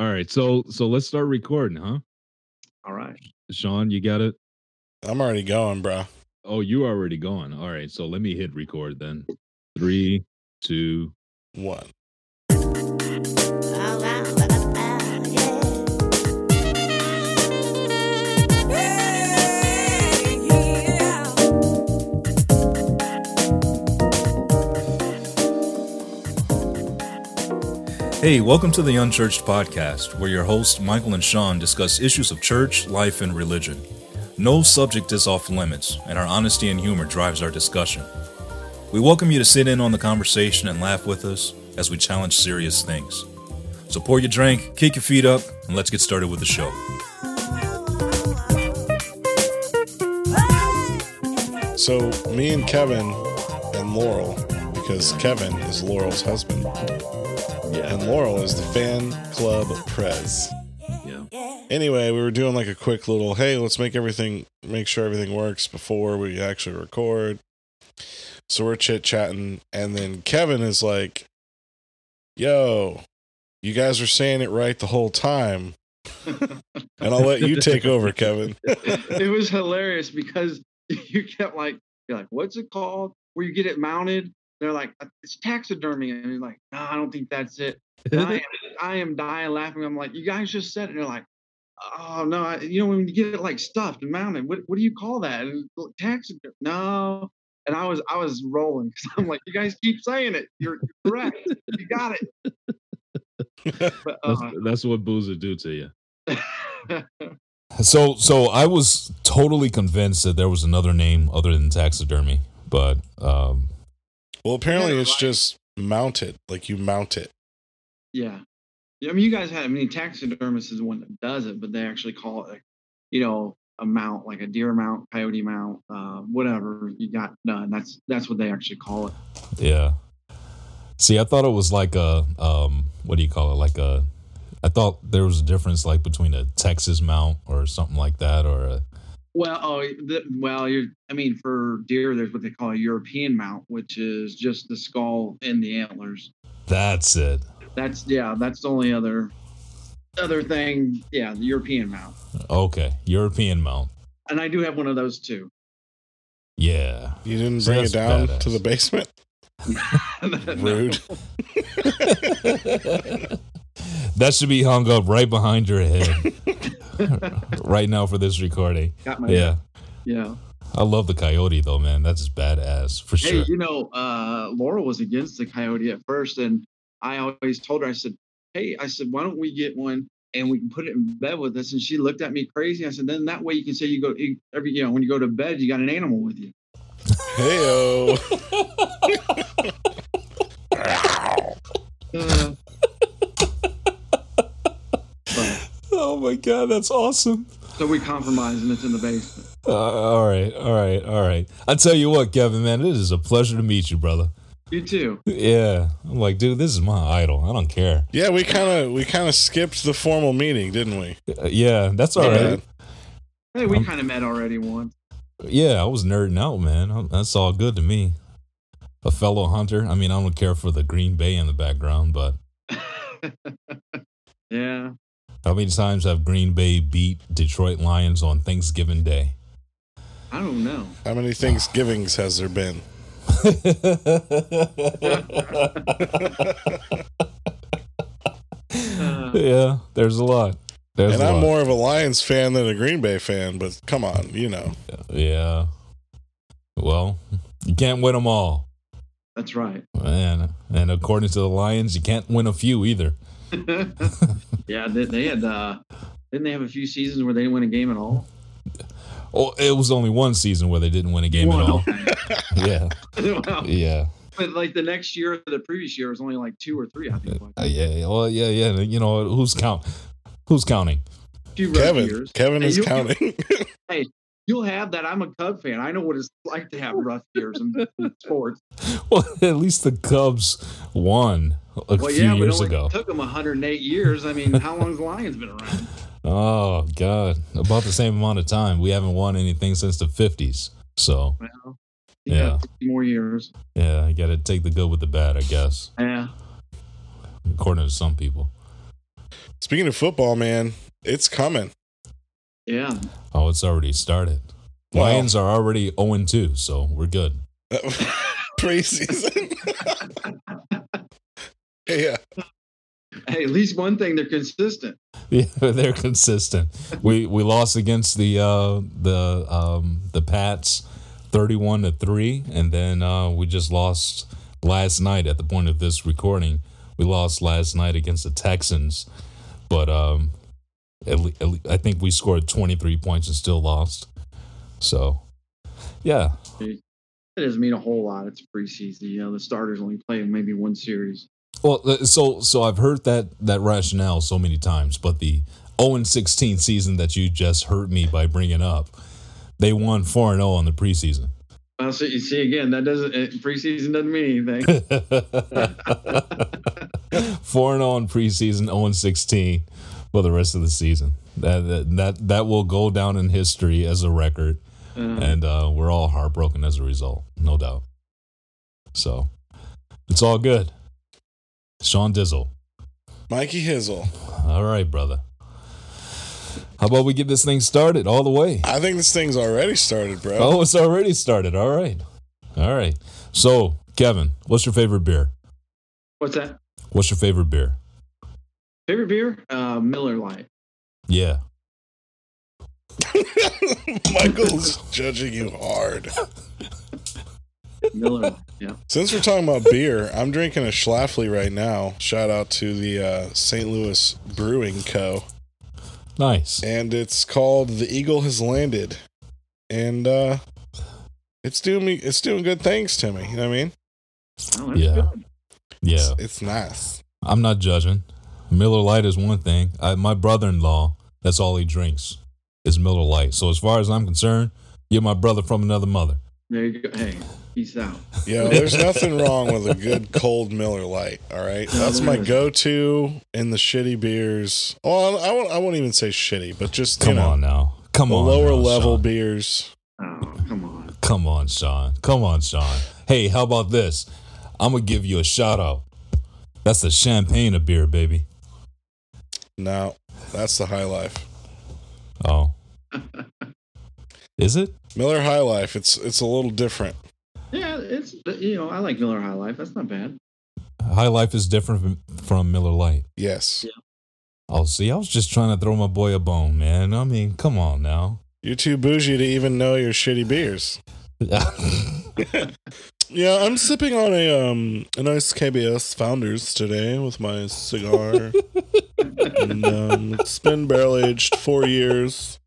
All right, so so let's start recording, huh? All right. Sean, you got it. I'm already going, bro. Oh, you already going. All right, so let me hit record then. Three, two. One. Hey, welcome to the Unchurched Podcast, where your hosts, Michael and Sean, discuss issues of church, life, and religion. No subject is off limits, and our honesty and humor drives our discussion. We welcome you to sit in on the conversation and laugh with us as we challenge serious things. So pour your drink, kick your feet up, and let's get started with the show. So, me and Kevin and Laurel, because Kevin is Laurel's husband, Yeah. and Laurel is the fan club prez. Yeah. Anyway, we were doing like a quick little, hey, let's make everything, make sure everything works before we actually record. So we're chit chatting, and then Kevin is like, yo, you guys are saying it right the whole time. and I'll let you take over, Kevin. it was hilarious because you kept like, you're like, what's it called? Where you get it mounted? They're like, "Uh, it's taxidermy. And you're like, no, I don't think that's it. I, am, I am dying laughing. I'm like, you guys just said it. And they're like, oh, no, I, you know, when you get it like stuffed and mounted, what, what do you call that? And it's taxidermy. No. And I was I was rolling because I'm like, you guys keep saying it. You're, you're correct. you got it. But, That's, uh, that's what booze would do to you. So, so I was totally convinced that there was another name other than taxidermy, but um, Well, apparently it's right. just mounted, like you mount it. Yeah. Yeah, I mean, you guys had, I mean, taxidermist is the one that does it, but they actually call it, you know, a mount, like a deer mount, coyote mount, uh, whatever you got done. That's that's what they actually call it. Yeah. See, I thought it was like a um what do you call it? Like a I thought there was a difference like between a Texas mount or something like that or a Well, oh, the, well, you're, I mean, for deer, there's what they call a European mount, which is just the skull and the antlers. that's it. That's yeah, that's the only other other thing. Yeah, the European mount, Okay. European mount. and I do have one of those too. Yeah. You didn't So bring it down badass. to the basement? Rude. that should be hung up right behind your head right now for this recording. Got my Yeah. yeah. I love the coyote though, man. That's just badass for Hey, sure. you know, uh, Laura was against the coyote at first, and I always told her, I said, "Hey, I said, why don't we get one and we can put it in bed with us?" And she looked at me crazy. I said, "Then that way you can say you go you, every, you know, when you go to bed, you got an animal with you." Heyo. Uh, but, Oh my god, that's awesome. so we compromise and it's in the basement. Uh, all right, all right, all right. I tell you what, Kevin, man, it is a pleasure to meet you, brother. You too. Yeah, I'm like, dude, this is my idol. I don't care. Yeah, we kind of we kind of skipped the formal meeting, didn't we? Uh, yeah, that's all Yeah. right. Hey, we Um, kind of met already once. Yeah, I was nerding out, man. Uh, That's all good to me. A fellow hunter. I mean, I don't care for the Green Bay in the background, but yeah. How many times have Green Bay beat Detroit Lions on Thanksgiving Day? I don't know. How many Thanksgivings has there been? Yeah, there's a lot. There's and a I'm lot. more of a Lions fan than a Green Bay fan, but come on, you know. Yeah. Well, you can't win them all. that's right. And and according to the Lions, you can't win a few either. yeah, they, they had. uh Didn't they have a few seasons where they didn't win a game at all? Oh, it was only one season where they didn't win a game One, at all. Yeah, Wow. yeah, But like the next year, or the previous year was only like two or three. I think. it. Uh, yeah, yeah. Well, yeah, yeah. You know who's count? Who's counting? Two rough Kevin, years. Kevin Hey, is you- counting. You'll have that. I'm a Cub fan. I know what it's like to have rough years in, in sports. Well, at least the Cubs won a Well, few yeah, but it years only ago. took them 108 years. I mean, how long has the Lions been around? Oh God, about the same amount of time. We haven't won anything since the fifties. So Well, you Yeah. got 50 more years. yeah, you got to take the good with the bad, I guess, Yeah. according to some people. Speaking of football, man, it's coming. Yeah. Oh, it's already started. Wow. Lions are already 0 2, so we're good. Preseason. yeah. Hey, at least one thing they're consistent. Yeah, they're consistent. We we lost against the uh the um the Pats 31 to 3 and then uh we just lost last night at the point of this recording. We lost last night against the Texans, but um at le- at le- I think we scored 23 points and still lost. So, yeah. It doesn't mean a whole lot. It's preseason. You know, the starters only play maybe one series. Well, uh, so so I've heard that that rationale so many times, but the 0 16 season that you just hurt me by bringing up, they won 4 0 in the preseason. Well, so you see again, that doesn't eh, preseason doesn't mean anything. 4 0 in preseason, 0 16 for the rest of the season. That, that that that will go down in history as a record, Uh, and uh, we're all heartbroken as a result, no doubt. So it's all good. Sean Dizzle. Mikey Hizzle. All right, brother. How about we get this thing started all the way? I think this thing's already started, bro. Oh, it's already started. All right. All right. So, Kevin, what's your favorite beer? what's that? What's your favorite beer? Favorite beer? Uh, Miller Lite. Yeah. Michael's judging you hard. Miller Yeah. Since we're talking about beer, I'm drinking a Schlafly right now. Shout out to the uh, St. Louis Brewing Co. Nice. and it's called The Eagle Has Landed, and uh, it's doing me, it's doing good things to me. You know what I mean? Oh, Yeah. good. Yeah. It's nice. I'm not judging. Miller Lite is one thing. I, my brother-in-law, that's all he drinks is Miller Lite. So as far as I'm concerned, you're my brother from another mother. There you go. Hey, peace out. Yo, there's nothing wrong with a good cold Miller Lite. All right, that's my go-to in the shitty beers. Oh, well, I won't, I won't even say shitty, but just Come you know, on now. Come the on. lower now, level Sean. beers. Oh, come on. Come on, Sean. Come on, Sean. Hey, how about this? I'm gonna give you a shout out. That's the champagne of beer, baby. No, that's the High Life. Oh. Is it? Miller High Life. It's it's a little different. Yeah, it's you know I like Miller High Life. That's not bad. High Life is different from, from Miller Lite. Yes, Oh, see, I was just trying to throw my boy a bone, man. I mean, come on now. you're too bougie to even know your shitty beers. Yeah, I'm sipping on a um a nice KBS Founders today with my cigar. and um, it's been barrel aged four years,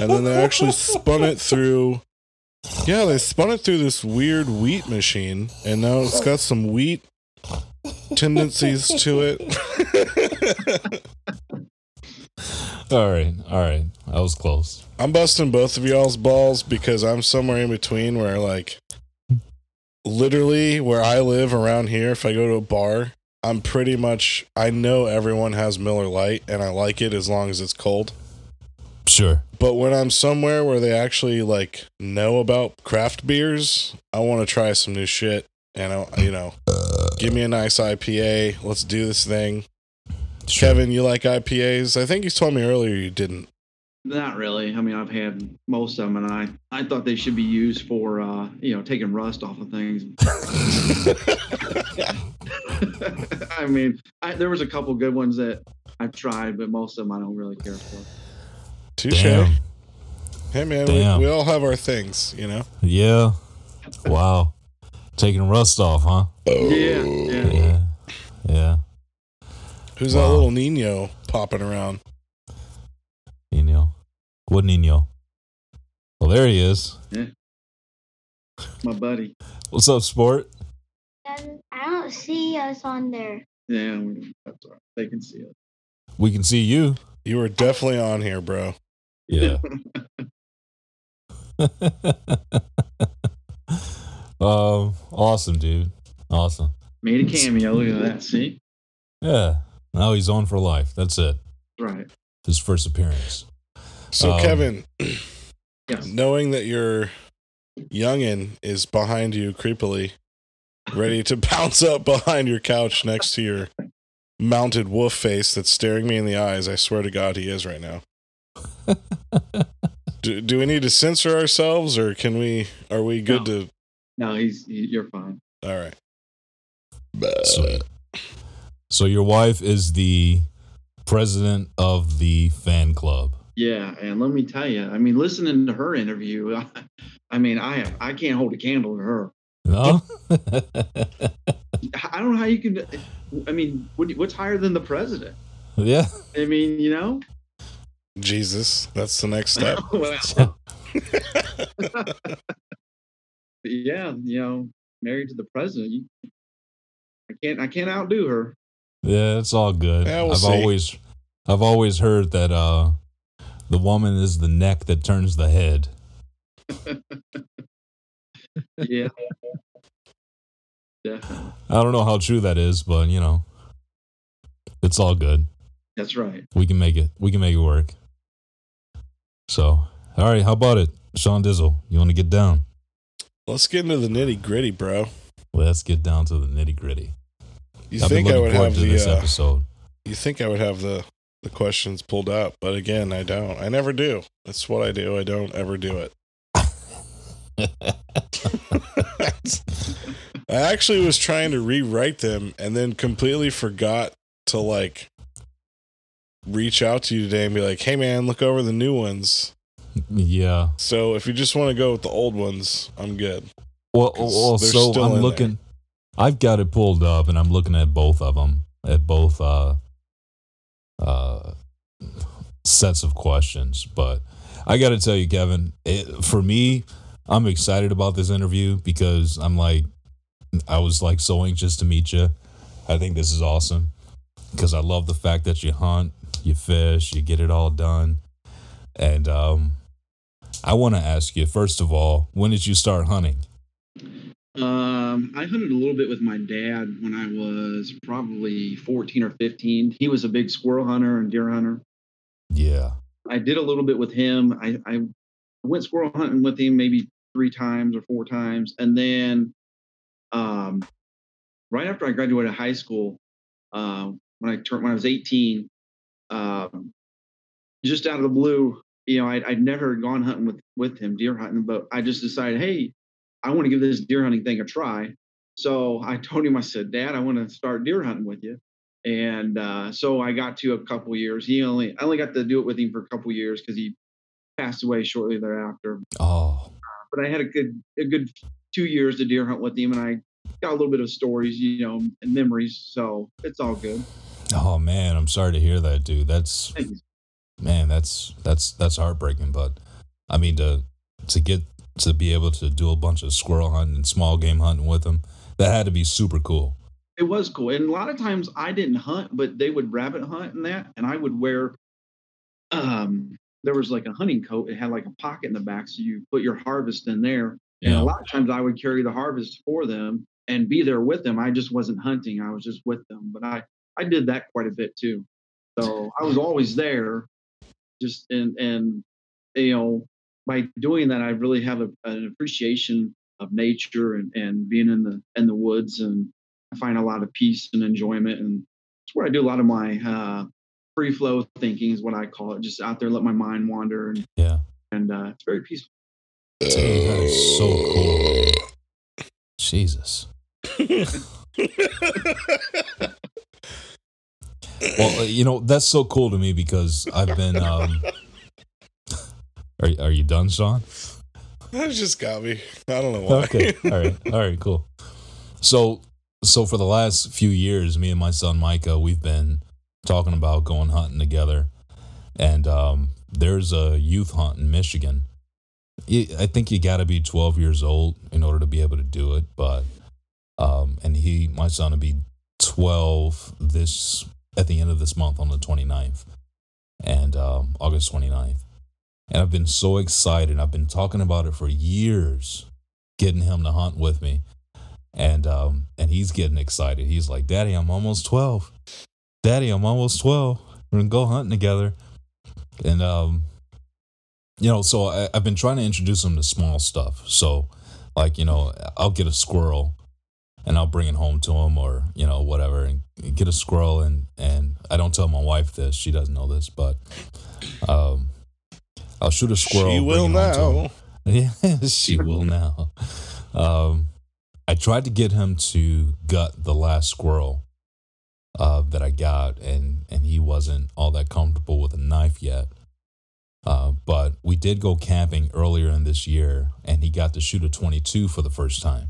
and then they actually spun it through. Yeah, they spun it through this weird wheat machine, and now it's got some wheat tendencies to it. all right, all right. I was close. I'm busting both of y'all's balls because I'm somewhere in between where like literally where I live around here, if I go to a bar, I'm pretty much I know everyone has Miller Lite and I like it as long as it's cold. Sure. But when I'm somewhere where they actually like know about craft beers, I want to try some new shit and I, you know, give me a nice IPA. Let's do this thing. sure. Kevin, you like IPAs? I think you told me earlier you didn't. Not really. I mean, I've had most of them, and I I thought they should be used for uh you know taking rust off of things. I mean, I, there was a couple good ones that I've tried, but most of them I don't really care for. Touche. Damn. Hey man, Damn. we, we all have our things, you know. Yeah. Wow. Taking rust off, huh? Yeah, yeah. Yeah. Yeah. Who's that little Nino popping around? Nino. What Nino? Well, there he is. Yeah. My buddy. What's up, sport? I don't see us on there. Yeah, that's all right. They can see us. We can see you. You are definitely on here, bro. Yeah. um, awesome, dude. Awesome. Made a cameo. Look at that. See? Yeah. Now he's on for life. That's it. Right. His first appearance. So Um, Kevin, Yes. knowing that your youngin is behind you creepily, ready to bounce up behind your couch next to your mounted wolf face that's staring me in the eyes. I swear to God, he is right now. do, do we need to censor ourselves, or can we? Are we good to? No, he's he, you're fine. All right. So, so your wife is the president of the fan club. Yeah, and let me tell you, I mean, listening to her interview, I, I mean, I have, I can't hold a candle to her. No. I don't know how you can. I mean, what, what's higher than the president? yeah. I mean, you know. Jesus, that's the next step. yeah, you know, married to the president. You, I can't. I can't outdo her. Yeah, it's all good. Yeah, we'll I've see. always I've always heard that uh the woman is the neck that turns the head. Yeah. Definitely. I don't know how true that is, but you know. It's all good. That's right. We can make it. We can make it work. So, all right, how about it? Sean Dizzle, you want to get down? Let's get into the nitty gritty, bro. Let's get down to the nitty gritty. You I've think I would have the? this Uh, episode. you think I would have the the questions pulled up, but again, I don't. I never do. That's what I do. I don't ever do it. I actually was trying to rewrite them and then completely forgot to like reach out to you today and be like, "Hey man, look over the new ones." yeah. So if you just want to go with the old ones, I'm good. Well, well so I'm in looking. I've got it pulled up, and I'm looking at both of them, at both uh, uh, sets of questions. But I got to tell you, Kevin, it, for me, I'm excited about this interview because I'm like, I was like so anxious to meet you. I think this is awesome because I love the fact that you hunt, you fish, you get it all done, and um, I want to ask you first of all, when did you start hunting? Um, I hunted a little bit with my dad when I was probably 14 or 15. He was a big squirrel hunter and deer hunter. Yeah. I did a little bit with him. I, I went squirrel hunting with him maybe three times or four times. And then um, right after I graduated high school, uh, when I turned when I was 18, um, just out of the blue, you know, I'd, I'd never gone hunting with with him, deer hunting, but I just decided, hey, I want to give this deer hunting thing a try. So I told him, I said, Dad, I want to start deer hunting with you. And uh, so I got to a couple years. He only I only got to do it with him for a couple years because he passed away shortly thereafter. Oh, But I had a good a good two years to deer hunt with him, and I got a little bit of stories, you know, and memories. So it's all good. Oh man, I'm sorry to hear that, dude. That's man, that's that's that's heartbreaking. But I mean, to to get to be able to do a bunch of squirrel hunting and small game hunting with them, that had to be super cool. It was cool. And a lot of times I didn't hunt, but they would rabbit hunt and that. And I would wear um there was like a hunting coat. It had like a pocket in the back. So you put your harvest in there. And a lot of times I would carry the harvest for them and be there with them. I just wasn't hunting. I was just with them. But I I did that quite a bit too. So I was always there. Just and and you know, by doing that I really have a, an appreciation of nature and, and being in the in the woods and I find a lot of peace and enjoyment and it's where I do a lot of my uh free flow thinking is what I call it. Just out there let my mind wander and Yeah, and uh, it's very peaceful. Dude, that is so cool. Jesus. Well, uh, you know that's so cool to me because I've been. Um, are are you done, Sean? That just got me. I don't know why. Okay. All right. All right. Cool. So, so for the last few years, me and my son Micah, we've been talking about going hunting together, and um, there's a youth hunt in Michigan. I think you got to be 12 years old in order to be able to do it, but um, and he, my son, will be 12 this at the end of this month on the 29th, and um, August 29th. And I've been so excited. I've been talking about it for years, getting him to hunt with me. And um and he's getting excited. He's like, Daddy, I'm almost 12. Daddy, I'm almost 12. We're gonna go hunting together. And um you know, so I, I've been trying to introduce him to small stuff. So like, you know, I'll get a squirrel and I'll bring it home to him or you know whatever and get a squirrel and and I don't tell my wife this she doesn't know this but um I'll shoot a squirrel She will it home to him. now. Yeah, she will now. Um, I tried to get him to gut the last squirrel uh, that I got, and and he wasn't all that comfortable with a knife yet. Uh, but we did go camping earlier in this year, and he got to shoot a 22 for the first time.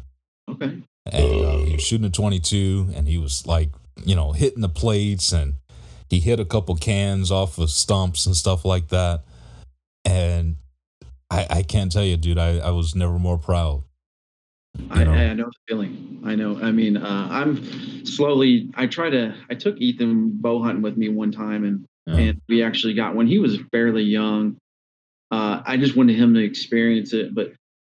Okay. And uh, he was shooting a 22, and he was like, you know, hitting the plates, and he hit a couple cans off of stumps and stuff like that. And I, I can't tell you, dude, I, I was never more proud. I, know. I know the feeling. I know. I mean, uh, I'm slowly. I try to. I took Ethan bow hunting with me one time, and Yeah. and we actually got when he was fairly young. Uh, I just wanted him to experience it, but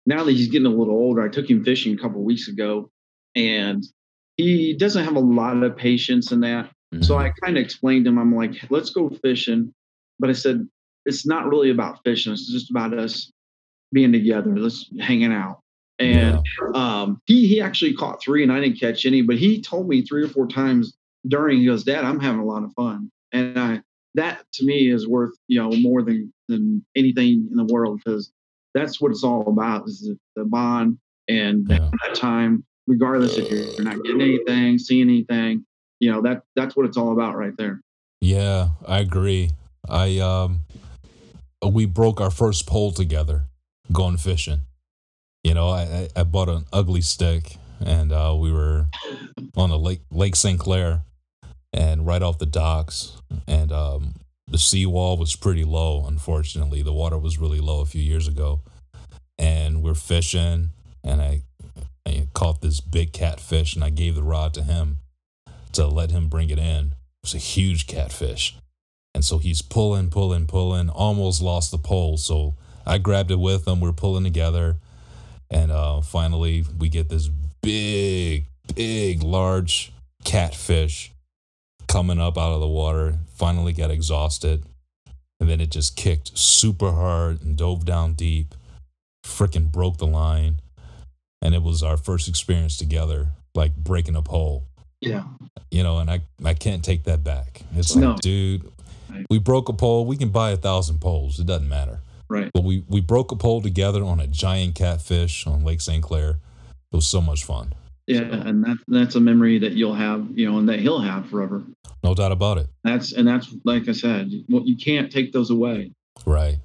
now that he's getting a little older, I took him fishing a couple of weeks ago, and he doesn't have a lot of patience in that. So I kind of explained to him, I'm like, let's go fishing. But I said, it's not really about fishing. It's just about us being together. Let's hanging out. And um, he he actually caught three, and I didn't catch any. But he told me three or four times during. He goes, "Dad, I'm having a lot of fun," and I that to me is worth you know more than than anything in the world because that's what it's all about is the, the bond and Yeah. that time, regardless if you're not getting anything, seeing anything. You know that that's what it's all about right there. Yeah, I agree. I um we broke our first pole together going fishing. You know, I I, bought an Ugly Stik and uh we were on the lake Lake St. Clair and right off the docks and um the seawall was pretty low unfortunately. The water was really low a few years ago. And we're fishing and I caught this big catfish and I gave the rod to him to let him bring it in. It was a huge catfish. And so he's pulling, pulling, pulling, almost lost the pole. So I grabbed it with him. We're pulling together. And uh, finally, we get this big, big, large catfish coming up out of the water. Finally got exhausted. And then it just kicked super hard and dove down deep. Freaking broke the line. And it was our first experience together, like breaking a pole Yeah. you know, and I I can't take that back. It's like, No. dude, Right. we broke a pole. We can buy a thousand poles. It doesn't matter. Right. But we we broke a pole together on a giant catfish on Lake St. Clair. It was so much fun. Yeah, and that that's a memory that you'll have, you know, and that he'll have forever. No doubt about it. That's and that's like I said, well, you can't take those away. Right.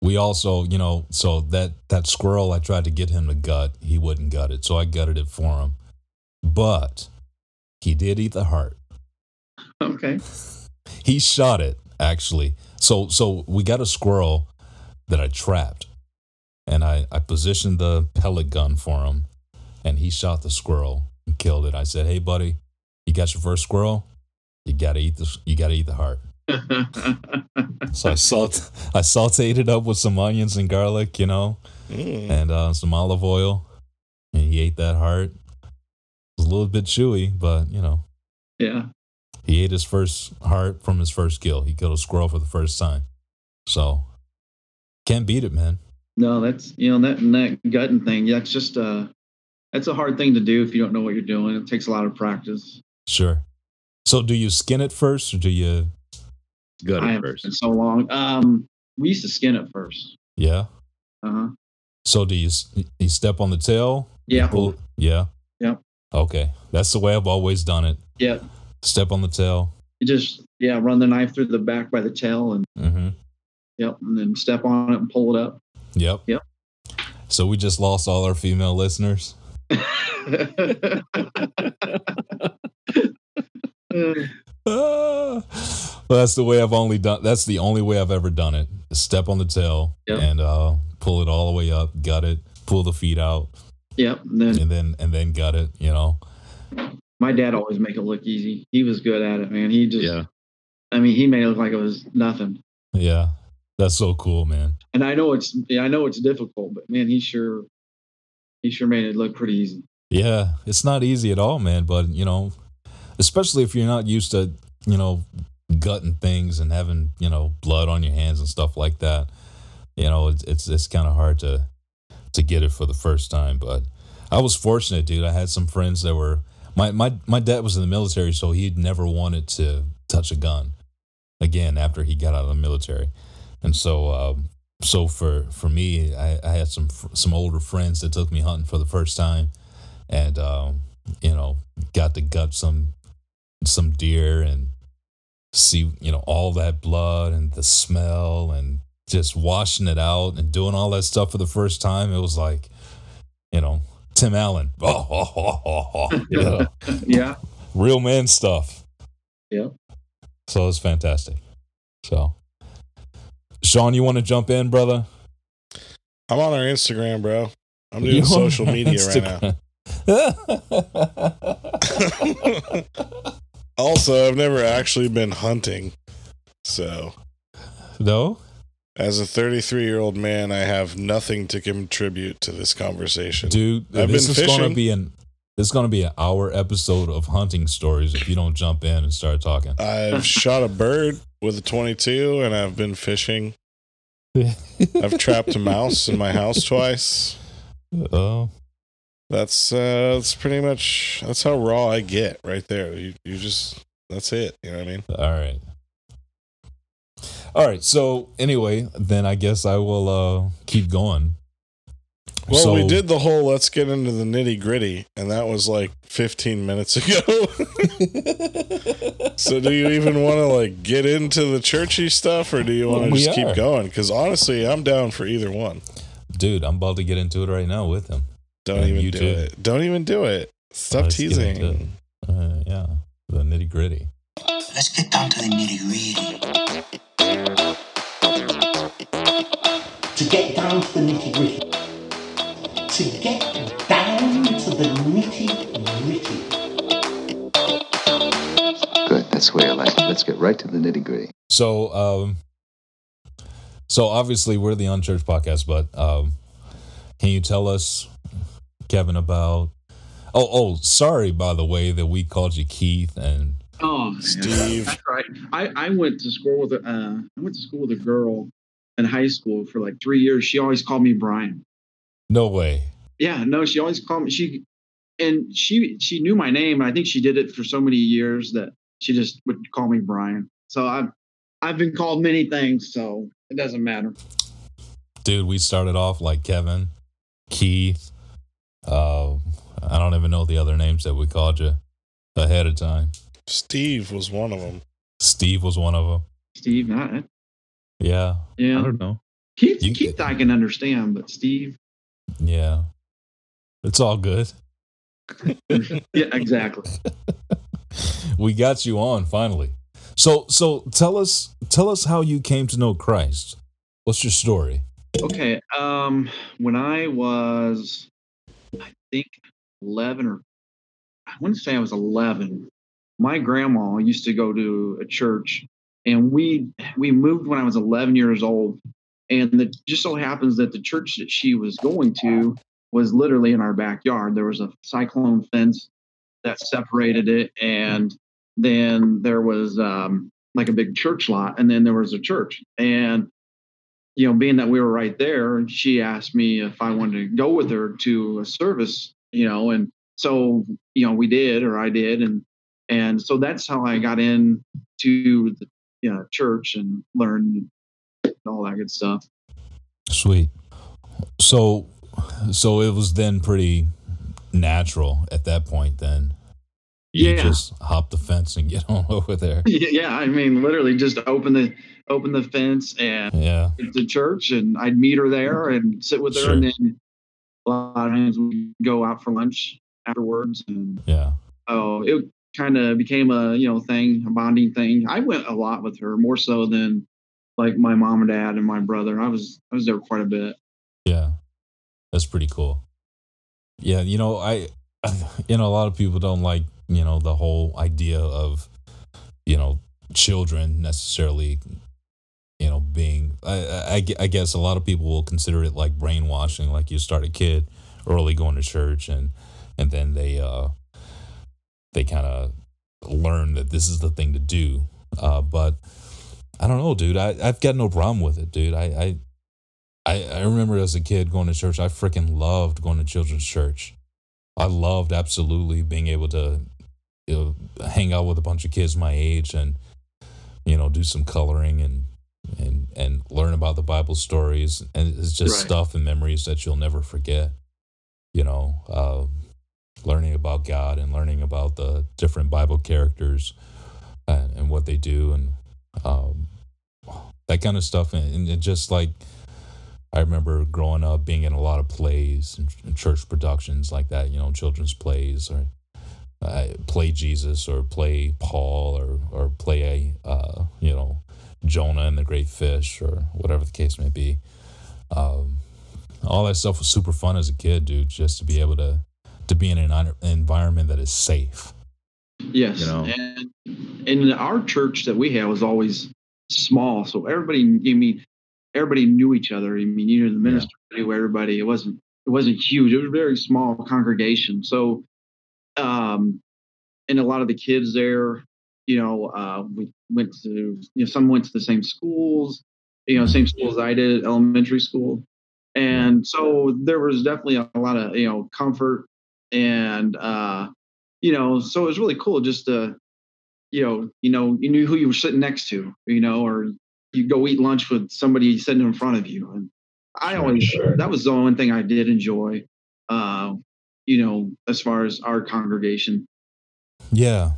We also, you know, so that that squirrel I tried to get him to gut, he wouldn't gut it. So I gutted it for him. But he did eat the heart. Okay. he shot it actually so so we got a squirrel that i trapped and i i positioned the pellet gun for him and he shot the squirrel and killed it i said hey buddy you got your first squirrel you gotta eat the you gotta eat the heart so i salt i sauteed it up with some onions and garlic you know Mm. and uh, some olive oil and he ate that heart it was a little bit chewy but you know yeah. he ate his first heart from his first kill. He killed a squirrel for the first time. So can't beat it, man. No, that's you know that and that gutting thing. That's just uh that's a hard thing to do if you don't know what you're doing. It takes a lot of practice. Sure. So do you skin it first or do you Gut I first. been so long. Um, we used to skin it first. yeah? Uh huh. So do you you step on the tail? Yeah. Pull, yeah. Yep. Okay. That's the way I've always done it. Yeah. Step on the tail. You just yeah run the knife through the back by the tail and Mm-hmm. yep, and then step on it and pull it up. Yep. Yep. So we just lost all our female listeners. Ah. Well, that's the way I've only done. That's the only way I've ever done it. Step on the tail Yep. and uh, pull it all the way up, gut it, pull the feet out, yep. And then and then and then gut it. You know. my dad always make it look easy. He was good at it, man. He just Yeah. I mean, he made it look like it was nothing. Yeah, that's so cool, man. And I know it's yeah, I know it's difficult, but man, he sure he sure made it look pretty easy. Yeah, it's not easy at all, man. But you know, especially if you're not used to you know gutting things and having you know blood on your hands and stuff like that. You know, it's it's, it's kind of hard to to get it for the first time. But I was fortunate, dude. I had some friends that were my my my dad was in the military, so he'd never wanted to touch a gun again after he got out of the military, and so um, so for for me, I, I had some some older friends that took me hunting for the first time, and um, you know got to gut some some deer and see you know all that blood and the smell and just washing it out and doing all that stuff for the first time. It was like, you know, Tim Allen. Oh, oh, oh, oh, oh. You know, Yeah. real man stuff. Yeah. So it's fantastic. So, Sean, you want to jump in, brother? I'm on our Instagram, bro. I'm You doing social media right now. Also, I've never actually been hunting. So, no? as a 33 year old man, I have nothing to contribute to this conversation. Dude, I've this been is going to be an this is going to be an hour episode of hunting stories if you don't jump in and start talking. I've shot a bird with a 22 and I've been fishing. I've trapped a mouse in my house twice. Oh, That's uh that's pretty much that's how raw I get right there. You you just that's it, you know what I mean? all right. All right. So anyway, then I guess I will uh keep going. Well, So- we did the whole let's get into the nitty gritty, and that was like 15 minutes ago. so, do you even want to like get into the churchy stuff, or do you want to just are. keep going? Because honestly, I'm down for either one. Dude, I'm about to get into it right now with him. Don't even you do it. Don't even do it. Stop Let's get into teasing. it. Uh, yeah, the nitty gritty. Let's get down to the nitty gritty. to get down to the nitty gritty. To get down to the nitty gritty. Good. That's the way I like it. Let's get right to the nitty gritty. So, um, so obviously we're the Unchurched podcast, but um, can you tell us, Kevin, about? Oh, oh, sorry, by the way, that we called you Keith, and Oh, yeah. Steve. That's right. I, I went to school with a uh, I went to school with a girl in high school for like three years. She always called me Brian. no way. Yeah, no, she always called me. She and she she knew my name. And I think she did it for so many years that she just would call me Brian. So I've I've been called many things, so it doesn't matter. dude we started off like kevin keith uh, i don't even know the other names that we called you ahead of time Steve was one of them. steve was one of them Steve, not yeah Yeah. I don't know. Keith, You- Keith, I can understand, but Steve, yeah it's all good yeah, exactly. we got you on finally so so tell us tell us how you came to know christ what's your story Okay. Um, when I was, I think eleven or I to say I was eleven. My grandma used to go to a church, and we we moved when I was eleven years old. And it just so happens that the church that she was going to was literally in our backyard. There was a cyclone fence that separated it, and then there was um, like a big church lot, and then there was a church. And you know, being that we were right there, she asked me if I wanted to go with her to a service, you know, and so you know we did, or I did, and and so that's how I got in to the you know, church and learned all that good stuff. sweet so so it was then pretty natural at that point then you Yeah. just hop the fence and get on over there Yeah, I mean, literally just open the open the fence and yeah get to church, and I'd meet her there and sit with her, and then a lot of times we would go out for lunch afterwards, and yeah oh, it kind of became a you know thing, a bonding thing. I went a lot with her, more so than like my mom and dad and my brother. I was I was there quite a bit. Yeah, that's pretty cool. Yeah, you know, I, you know, a lot of people don't like, you know, the whole idea of, you know, children necessarily, being. I, I, I guess a lot of people will consider it like brainwashing. Like you start a kid early going to church, and and then they, uh, they kind of learn that this is the thing to do. Uh, but I don't know, dude. I I've got no problem with it, dude. I I I, I remember as a kid going to church. I freaking loved going to children's church. I loved absolutely being able to you know, hang out with a bunch of kids my age and you know do some coloring and and and learn about the Bible stories and it's just Right. stuff and memories that you'll never forget. You know, uh, learning about God and learning about the different Bible characters and, and what they do and um, that kind of stuff and, and it just like I remember growing up being in a lot of plays and, and church productions like that, you know, children's plays or uh, play Jesus or play Paul or or play a uh, you know Jonah and the Great Fish or whatever the case may be. Um, all that stuff was super fun as a kid, dude. Just to be able to to be in an environment that is safe. Yes. You know? And and our church that we had was always small, so everybody. I mean, everybody knew each other. I mean, you know, the minister knew everybody. It wasn't it wasn't huge. It was a very small congregation. So, um, and a lot of the kids there, you know, uh, we went to you know some went to the same schools, you know, same schools I did, elementary school, and so there was definitely a lot of you know comfort and uh you know so it was really cool just to you know you know you knew who you were sitting next to you know or you go eat lunch with somebody sitting in front of you. And i always sure. that was the only thing i did enjoy uh you know as far as our congregation. Yeah,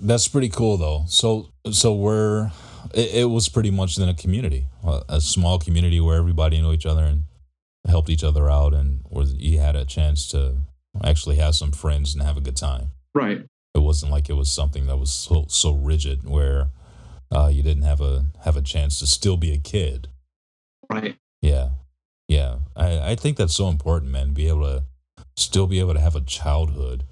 that's pretty cool though. So so we're it, it was pretty much then a community, a, a small community where everybody knew each other and helped each other out, and where you had a chance to actually have some friends and have a good time. right It wasn't like it was something that was so so rigid where uh, you didn't have a have a chance to still be a kid. right Yeah, yeah. I I think that's so important, man. Be able to still be able to have a childhood.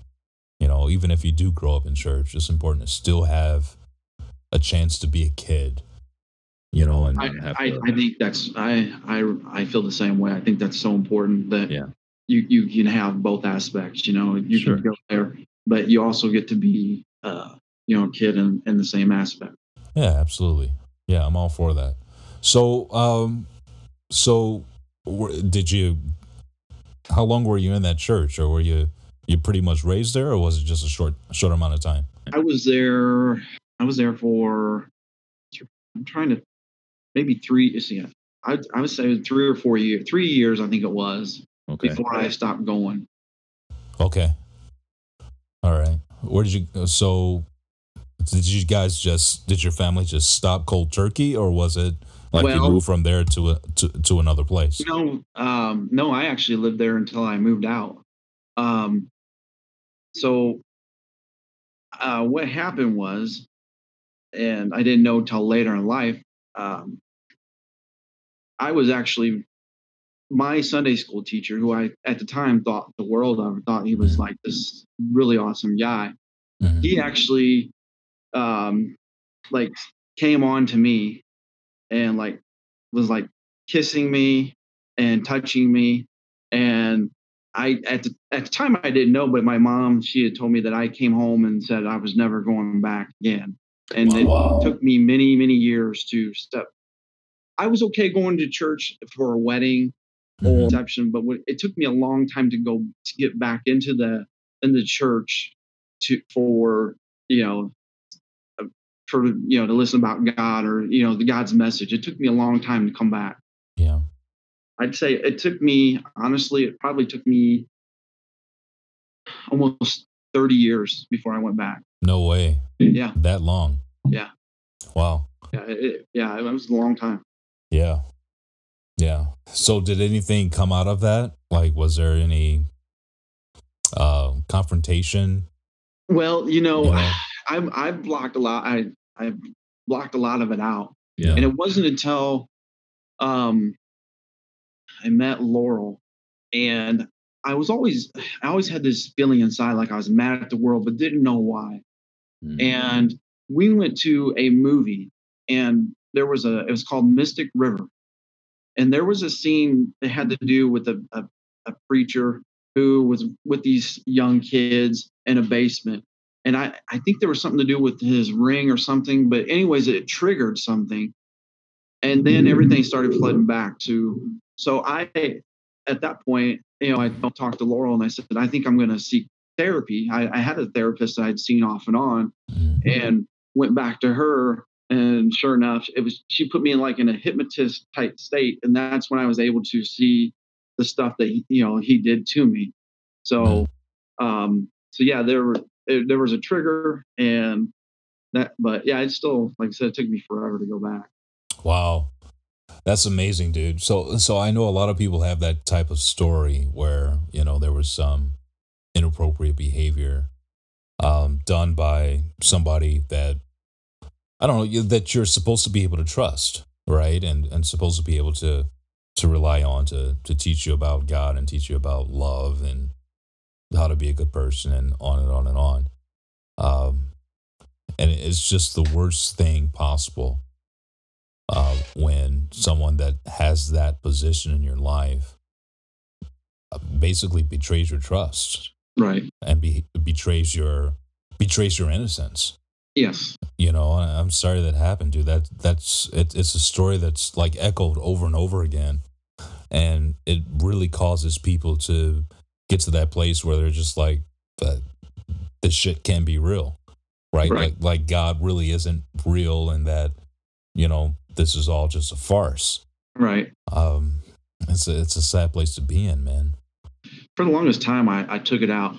You know, even if you do grow up in church, it's important to still have a chance to be a kid. You know, and I, I, to- I think that's I, I I feel the same way. I think that's so important that Yeah. you you can have both aspects. You know, you Sure. can go there, but you also get to be uh, you know a kid in, in the same aspect. Yeah, absolutely. Yeah, I'm all for that. So, um, so did you? How long were you in that church, or were you you pretty much raised there, or was it just a short short amount of time? I was there. I was there for. I'm trying to maybe three. See, I I would say three or four years. Three years, I think it was okay. before I stopped going. Okay. All right. Where did you? So, did you guys just? Did your family just stop cold turkey, or was it like you moved from there to a to, to another place? No, um, no, I actually lived there until I moved out. Um, so uh, what happened was, and I didn't know till later in life, um, I was actually my Sunday school teacher, who I at the time thought the world of, thought he was like this really awesome guy. Mhm. He actually, um, like came on to me and like was like kissing me and touching me and I at the at the time I didn't know, but my mom she had told me that I came home and said I was never going back again, and it took me many many years to step. I was okay going to church for a wedding or Mhm. reception, but it took me a long time to go to get back into the in the church to for you know uh, for you know to listen about God or you know the God's message. It took me a long time to come back. Yeah. I'd say it took me, honestly, it probably took me almost 30 years before I went back. No way. Yeah. That long. Yeah. Wow. Yeah. It, yeah. It was a long time. Yeah. Yeah. So did anything come out of that? Like was there any uh confrontation? Well, you know, You know? I've, I've blocked a lot. I, I've blocked a lot of it out. Yeah. And it wasn't until um, I met Laurel and I was always, I always had this feeling inside like I was mad at the world, but didn't know why. Mm. and we went to a movie and there was a it was called mystic river and there was a scene that had to do with a, a, a preacher who was with these young kids in a basement and I, I think there was something to do with his ring or something but anyways it triggered something and then everything started flooding back to so i at that point, you know, I talked to Laurel and I said, I think I'm going to seek therapy. I, I had a therapist I'd seen off and on, Mhm. and went back to her. And sure enough, it was she put me in like in a hypnotist type state, and that's when I was able to see the stuff that he, you know he did to me. So, um, so yeah, there were there was a trigger, and that, but yeah, it still like I said, it took me forever to go back. Wow. That's amazing, dude. So so I know a lot of people have that type of story where, you know, there was some inappropriate behavior um, done by somebody that I don't know that you're supposed to be able to trust, right? And and supposed to be able to to rely on to to teach you about God and teach you about love and how to be a good person and on and on and on. Um, and it's just the worst thing possible uh, when someone that has that position in your life uh, basically betrays your trust Right. and be, betrays your betrays your innocence. Yes. You know, I- I'm sorry that happened, dude. That that's it, it's a story that's like echoed over and over again, and it really causes people to get to that place where they're just like, "But this shit can be real, right? Right. Like like God really isn't real, and that you know this is all just a farce." Right. Um, it's a, it's a sad place to be in, man. For the longest time, I, I took it out.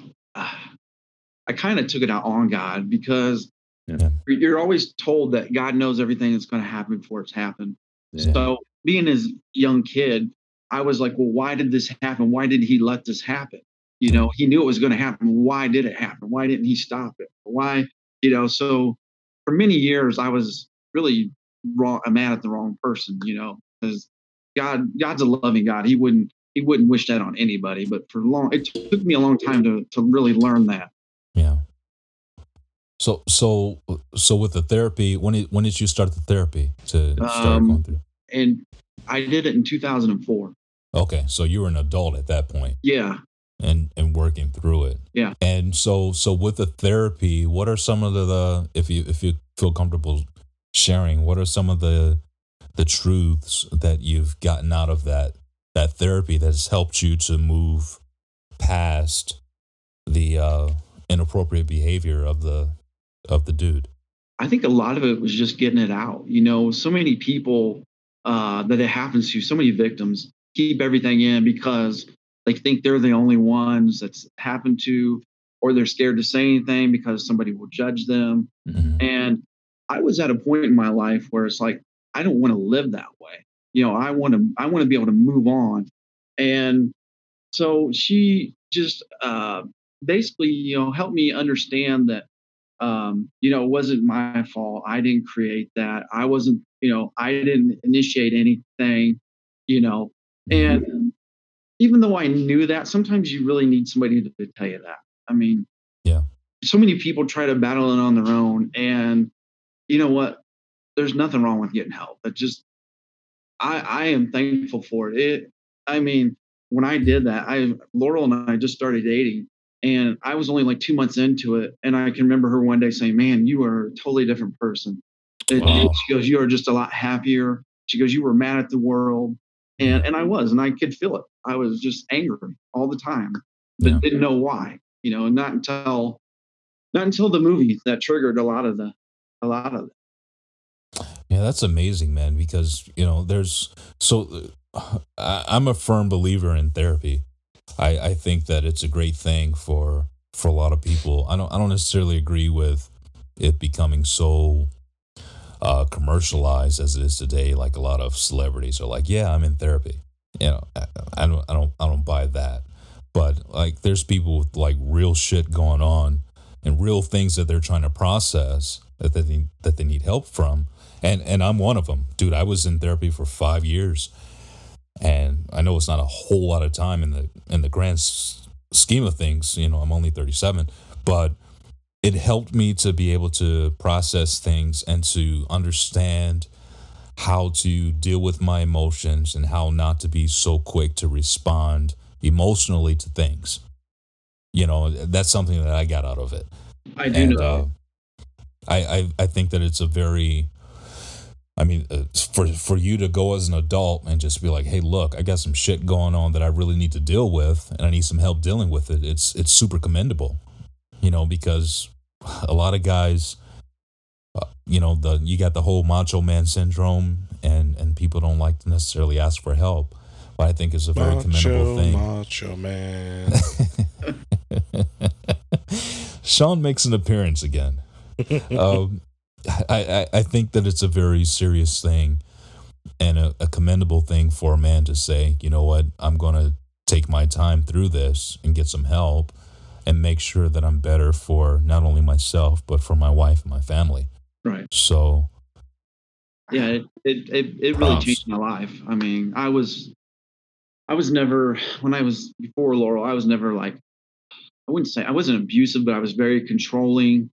I kind of took it out on God because Yeah. you're always told that God knows everything that's going to happen before it's happened. Yeah. So, being as young kid, I was like, well, why did this happen? Why did he let this happen? You know, he knew it was going to happen. Why did it happen? Why didn't he stop it? Why, you know, so for many years, I was really wrong. I'm mad at the wrong person, you know, because God, God's a loving God. He wouldn't, he wouldn't wish that on anybody. But for long, it took me a long time to, to really learn that. Yeah. So so so with the therapy, when did when did you start the therapy to start Um, going through? And I did it in 2004. Okay, so you were an adult at that point Yeah. and and working through it. Yeah. And so so with the therapy, what are some of the, the if you if you feel comfortable sharing, what are some of the the truths that you've gotten out of that that therapy that has helped you to move past the uh inappropriate behavior of the of the dude? I think a lot of it was just getting it out. You know, so many people uh, that it happens to, so many victims keep everything in because they think they're the only ones that's happened to, or they're scared to say anything because somebody will judge them. Mhm. And I was at a point in my life where it's like, I don't want to live that way. You know, I want to, I want to be able to move on. And so she just uh, basically, you know, helped me understand that um, you know, it wasn't my fault. I didn't create that. I wasn't, you know, I didn't initiate anything, you know. And even though I knew that, sometimes you really need somebody to, to tell you that. I mean, Yeah. So many people try to battle it on their own, and you know what? There's nothing wrong with getting help. But just, I, I am thankful for it. It, I mean, when I did that, I Laurel and I just started dating, and I was only like two months into it, and I can remember her one day saying, "Man, you are a totally different person." Wow. she goes, "You are just a lot happier." She goes, "You were mad at the world," and and I was, and I could feel it. I was just angry all the time, but Yeah. didn't know why. You know, not until not until the movie that triggered a lot of the a lot of. Yeah, that's amazing, man. Because you know, there's so I, I'm a firm believer in therapy. I, I think that it's a great thing for for a lot of people. I don't I don't necessarily agree with it becoming so uh, commercialized as it is today. Like a lot of celebrities are like, "Yeah, I'm in therapy." You know, I, I don't I don't I don't buy that. But like, there's people with like real shit going on and real things that they're trying to process that they need, that they need help from. And and I'm one of them, dude. I was in therapy for five years, and I know it's not a whole lot of time in the in the grand s- scheme of things. You know, I'm only 37, but it helped me to be able to process things and to understand how to deal with my emotions and how not to be so quick to respond emotionally to things. You know, that's something that I got out of it I do and know. Uh, I, I I think that it's a very I mean, uh, for for you to go as an adult and just be like, "Hey, look, I got some shit going on that I really need to deal with, and I need some help dealing with it." It's it's super commendable, you know, because a lot of guys, uh, you know, the you got the whole macho man syndrome, and and people don't like to necessarily ask for help. But I think it's a very commendable thing. macho man. Sean makes an appearance again. um, I, I, I think that it's a very serious thing and a, a commendable thing for a man to say, you know what, I'm going to take my time through this and get some help and make sure that I'm better for not only myself, but for my wife and my family. Right. So, Yeah, it it it, it really changed my life. I mean, I was I was never when I was before Laurel, I was never like I wouldn't say I wasn't abusive, but I was very controlling.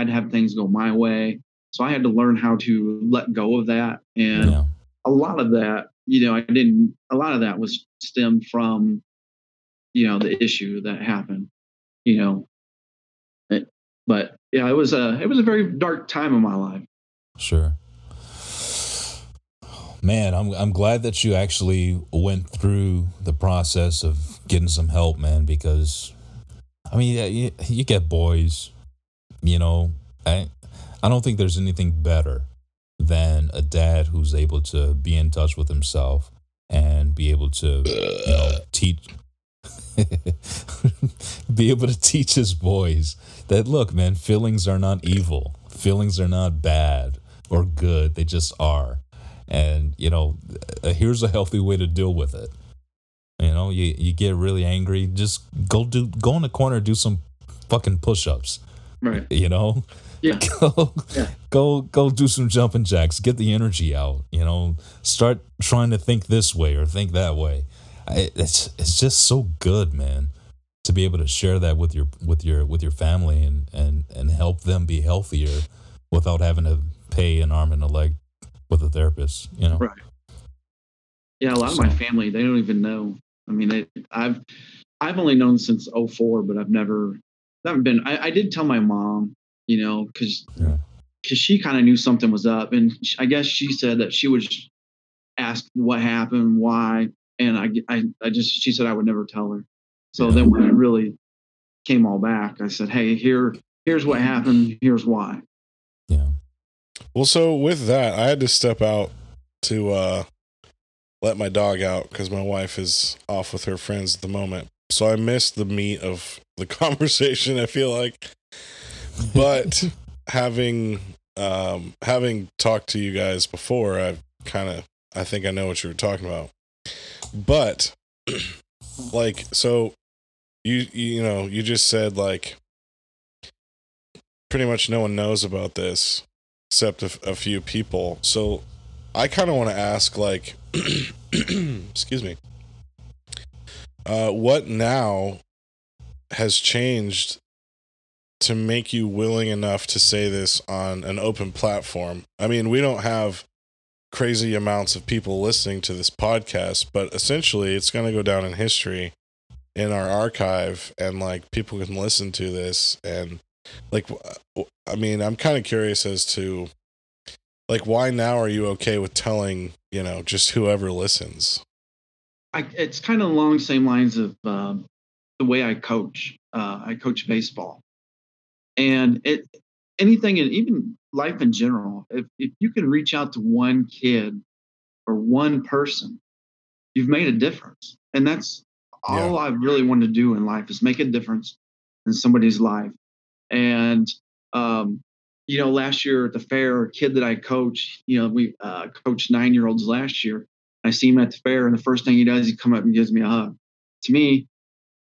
Had to have things go my way. So I had to learn how to let go of that. And yeah, a lot of that, you know, I didn't a lot of that was stemmed from, you know, the issue that happened, you know. It- but yeah, it was a it was a very dark time in my life. sure. Man, I'm I'm glad that you actually went through the process of getting some help, man. Because, I mean, yeah, you, you get boys, you know. I I don't think there's anything better than a dad who's able to be in touch with himself and be able to, you know, teach. be able to teach his boys that look, man, feelings are not evil. Feelings are not bad or good. They just are. And, you know, uh, here's a healthy way to deal with it. You know, you, you get really angry, just go do go in the corner, do some fucking push-ups. Right. You know, Yeah. go Yeah. go go do some jumping jacks, get the energy out. You know, start trying to think this way or think that way. I, it's it's just so good, man, to be able to share that with your with your with your family and and and help them be healthier without having to pay an arm and a leg with a therapist. You know, Right. Yeah, a lot of my family they don't even know. I mean, they, I've I've only known since 04, but I've never never been. I, I did tell my mom, you know, because Yeah. because she kind of knew something was up, and sh- I guess she said that she would ask what happened, why, and I I I just she said I would never tell her. So Yeah. then when it really came all back, I said, hey, here here's what happened, here's why. yeah, Well, so with that, I had to step out to uh, let my dog out because my wife is off with her friends at the moment. So I missed the meat of the conversation. I feel like, but having um, having talked to you guys before, I kind of I think I know what you were talking about. But like, so you you know you just said like pretty much no one knows about this except a few people. So I kind of want to ask, like, excuse me, uh, what now has changed to make you willing enough to say this on an open platform? I mean, we don't have crazy amounts of people listening to this podcast, but essentially it's going to go down in history in our archive and like people can listen to this and like I mean, I'm kind of curious as to like why now are you okay with telling, you know, just whoever listens? I, it's kind of along the same lines of um, the way I coach. Uh, I coach baseball, and it anything and even life in general. If if you can reach out to one kid or one person, you've made a difference, and that's all I really want to do in life is make a difference in somebody's life. And um, you know, last year at the fair, a kid that I coach, you know, we uh, coached nine year olds last year. I see him at the fair, and the first thing he does, he come up and gives me a hug. To me,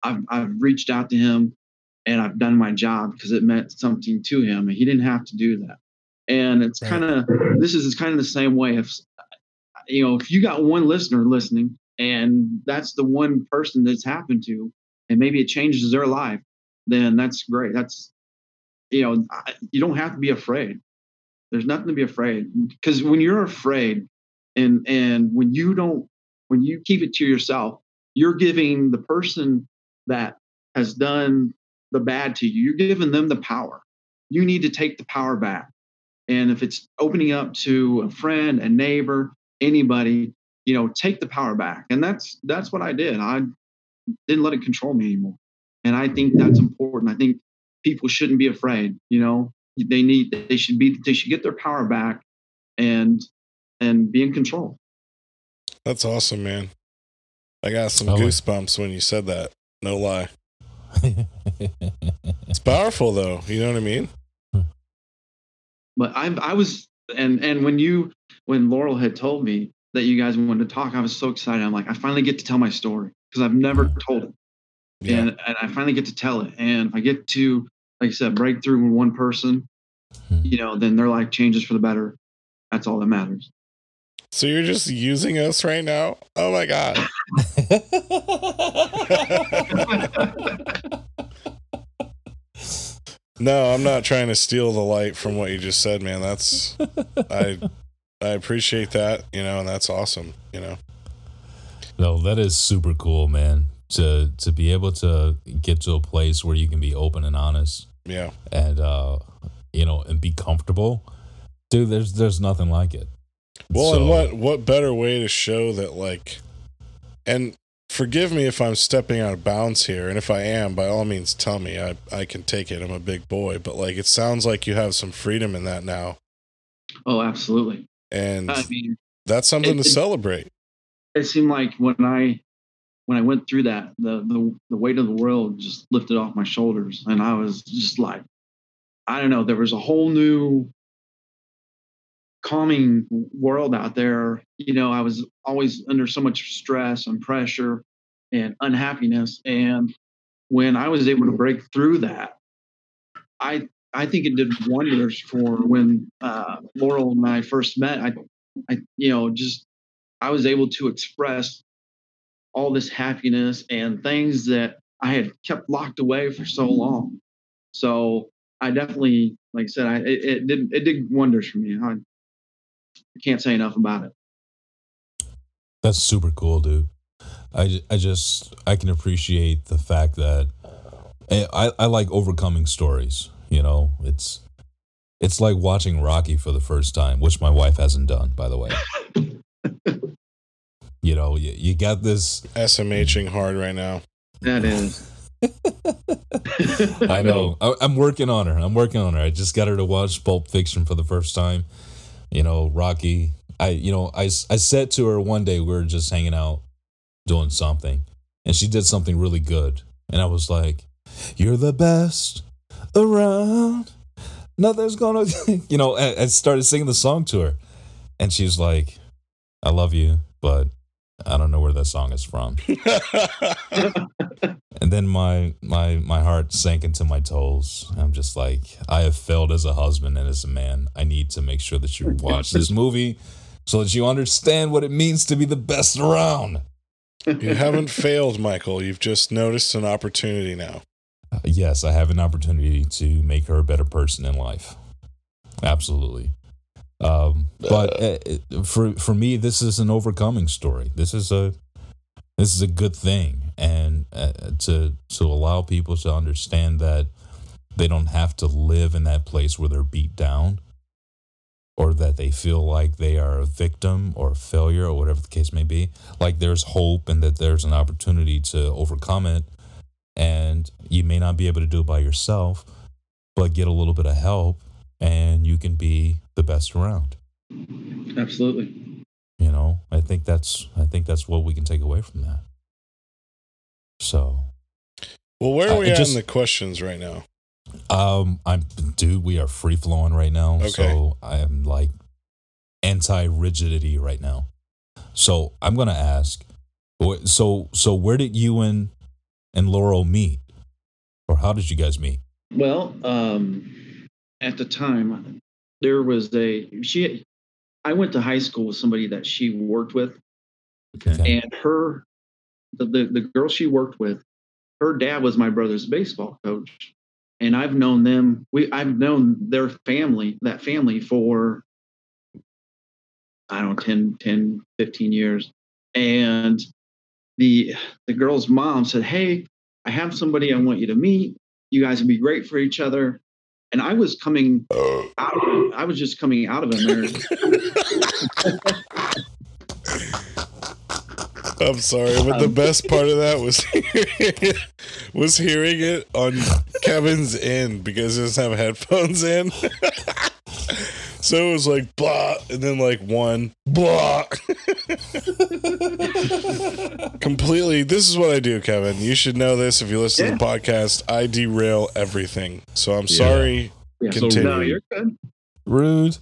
I've I've reached out to him, and I've done my job because it meant something to him, and he didn't have to do that. And it's kind of this is kind of the same way. If you know, if you got one listener listening, and that's the one person that's happened to, and maybe it changes their life, then that's great. That's you know, I- you don't have to be afraid. There's nothing to be afraid because when you're afraid, and and when you don't, when you keep it to yourself, you're giving the person that has done the bad to you, you're giving them the power. You need to take the power back. And if it's opening up to a friend, a neighbor, anybody, you know, take the power back. And that's that's what I did. I didn't let it control me anymore. And I think that's important. I think people shouldn't be afraid, you know. They need they should be they should get their power back and and be in control. That's awesome, man. I got some I goosebumps when you said that. No lie. It's powerful though. You know what I mean? but I I was and and when you when Laurel had told me that you guys wanted to talk, I was so excited. I'm like, I finally get to tell my story because I've never told it, Yeah. and and I finally get to tell it. And if I get to, like I said, break through with one person, Hmm. you know, then their life changes for the better. That's all that matters. So you're just using us right now? Oh my god. No, I'm not trying to steal the light from what you just said, man. That's I I appreciate that, you know, and that's awesome, you know. no, that is super cool, man. To to be able to get to a place where you can be open and honest Yeah. and uh you know and be comfortable. Dude, there's there's nothing like it. Well, and what what better way to show that like and forgive me if I'm stepping out of bounds here, and if I am, by all means tell me. I I can take it. I'm a big boy, but like it sounds like you have some freedom in that now. Oh, absolutely. And I mean, that's something it- to it- celebrate. it seemed like when I when I went through that, the the the weight of the world just lifted off my shoulders, and I was just like, I don't know, there was a whole new calming world out there. You know, I was always under so much stress and pressure and unhappiness, and when I was able to break through that, I I think it did wonders for when uh, Laurel and I first met. I I you know just I was able to express all this happiness and things that I had kept locked away for so long. So I definitely, like I said, I it, it did it did wonders for me. I, can't say enough about it. That's super cool, dude. I, I just I can appreciate the fact that I, I I like overcoming stories. You know, it's it's like watching Rocky for the first time, which my wife hasn't done, by the way. you know, you, you got this. SMHing hard right now. That is. I know. I, I'm working on her. I'm working on her. I just got her to watch Pulp Fiction for the first time. You know, Rocky. I you know I, I said to her one day we were just hanging out doing something, and she did something really good, and I was like, "You're the best around. Nothing's gonna," you know. I, I started singing the song to her, and she's like, "I love you, but I don't know where that song is from." And then my my my heart sank into my toes. I'm just like, I have failed as a husband and as a man. I need to make sure that you watch this movie so that you understand what it means to be the best around. you haven't failed, Michael. You've just noticed an opportunity now. Uh, Yes, I have an opportunity to make her a better person in life. Absolutely. Um, but uh, uh, for for me, this is an overcoming story. This is a this is a good thing, and uh, to to allow people to understand that they don't have to live in that place where they're beat down, or that they feel like they are a victim or a failure or whatever the case may be. Like there's hope, and that there's an opportunity to overcome it and you may not be able to do it by yourself, but get a little bit of help and you can be the best around. Absolutely. You know, I think that's I think that's what we can take away from that. So, Well, where Uh, are we it at just- in the questions right now? um I'm dude, we are free flowing right now. Okay. So, I am like anti rigidity right now. So, I'm going to ask so so where did you and and Laurel meet? Or how did you guys meet? Well, um, at the time, there was a she. I went to high school with somebody that she worked with, Okay. and her, the, the the girl she worked with, her dad was my brother's baseball coach, and I've known them. We I've known their family, that family for I don't know 10, 10 15 years, and the the girl's mom said, "Hey, I have somebody I want you to meet. You guys would be great for each other." and I was coming oh. out. Of, I was just coming out of a marriage. I'm sorry, but the um, best part of that was was hearing it on Kevin's end because he doesn't have headphones in. so it was like blah, and then like one blah. Completely. This is what I do, Kevin. You should know this if you listen to the podcast. I derail everything. So I'm Yeah. sorry. Yeah, so Continue. no, you're good. Rude.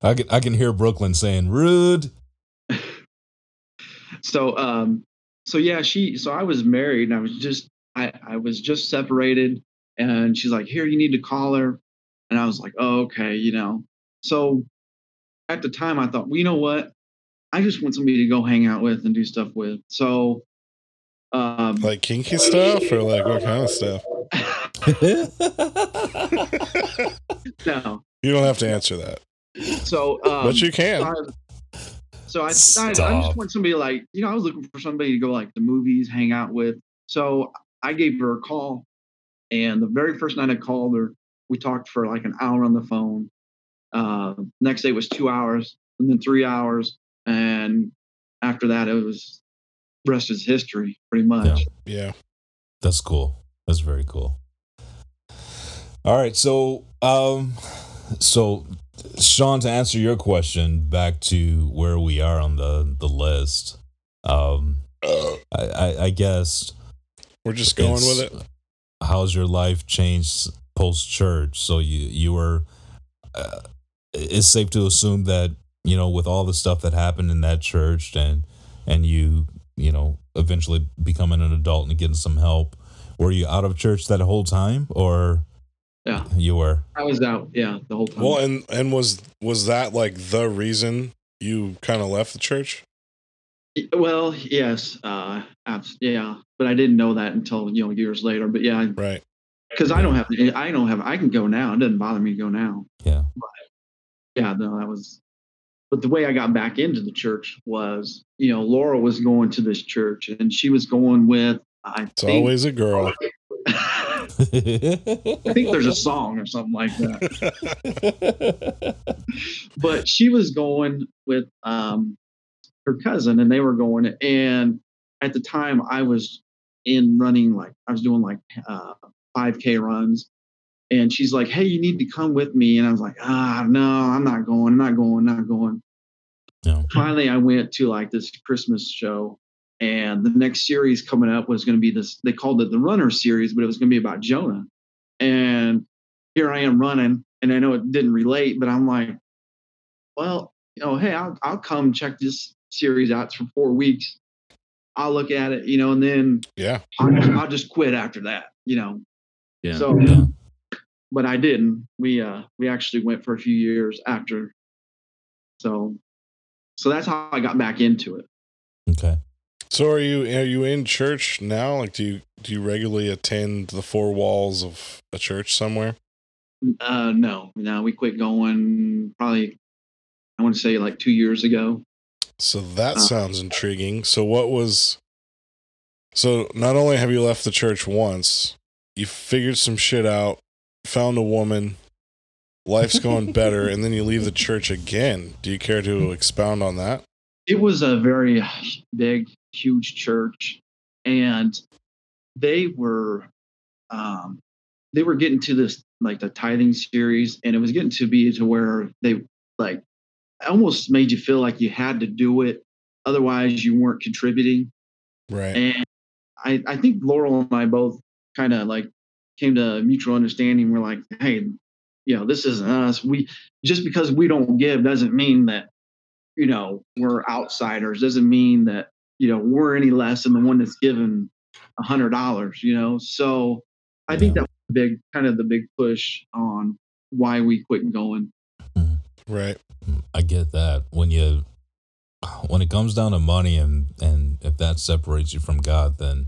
I can I can hear Brooklyn saying rude. So um so yeah she so i was married and i was just i i was just separated and she's like here you need to call her. And i was like oh, okay you know. So at the time i thought well you know what? I just want somebody to go hang out with and do stuff with. So um Like kinky stuff or like what kind of stuff? no. You don't have to answer that, so um but you so can. I, so I decided I just want somebody like you know I was looking for somebody to go like the movies, hang out with. So I gave her a call, and the very first night I called her, we talked for like an hour on the phone. Uh, next day was two hours, and then three hours, and after that it was rest is history, pretty much. Yeah. That's cool. That's very cool. All right, so um so Sean to answer your question back to where we are on the the list. Um I I, I guess We're just going with it. How's your life changed post church? So you you were uh, it's safe to assume that you know with all the stuff that happened in that church and and you you know eventually becoming an adult and getting some help. Were you out of church that whole time, or Yeah. you were? I was out, yeah, the whole time. Well, and and was was that like the reason you kind of left the church? Well, yes, uh, abs- yeah, but I didn't know that until you know years later. But yeah, Right. because I don't have, I don't have, I can go now. It doesn't bother me to go now. Yeah. Yeah, no, that was. But the way I got back into the church was, you know, Laura was going to this church, and she was going with. I It's think, always a girl. I think there's a song or something like that. but she was going with um, her cousin and they were going and at the time i was in running like i was doing like uh, 5k runs and she's like hey you need to come with me and i was like ah no i'm not going not going not going No. finally i went to like this christmas show and the next series coming up was going to be this they called it the runner series but it was going to be about jonah and here i am running and i know it didn't relate but i'm like well you know hey i'll, I'll come check this series out It's for four weeks i'll look at it you know and then Yeah. I'll just, I'll just quit after that you know Yeah. so Yeah. but i didn't we uh we actually went for a few years after so so that's how i got back into it okay. So are you are you in church now? Like do you do you regularly attend the four walls of a church somewhere? uh no no we quit going probably i want to say like two years ago So that Uh. sounds intriguing. So what was So not only have you left the church once, you figured some shit out, found a woman, life's going better, and then you leave the church again. Do you care to expound on that? It was a very big huge church and they were um they were getting to this like the tithing series and it was getting to be to where they like almost made you feel like you had to do it otherwise you weren't contributing. Right. and i i think laurel and i both kind of like came to a mutual understanding. We're like hey you know this isn't us. We just because we don't give doesn't mean that you know we're outsiders doesn't mean that you know we're any less than the one that's given a hundred dollars you know? So i think that was the big kind of the big push on why we quit going. Right. I get that. When you when it comes down to money and and if that separates you from God, then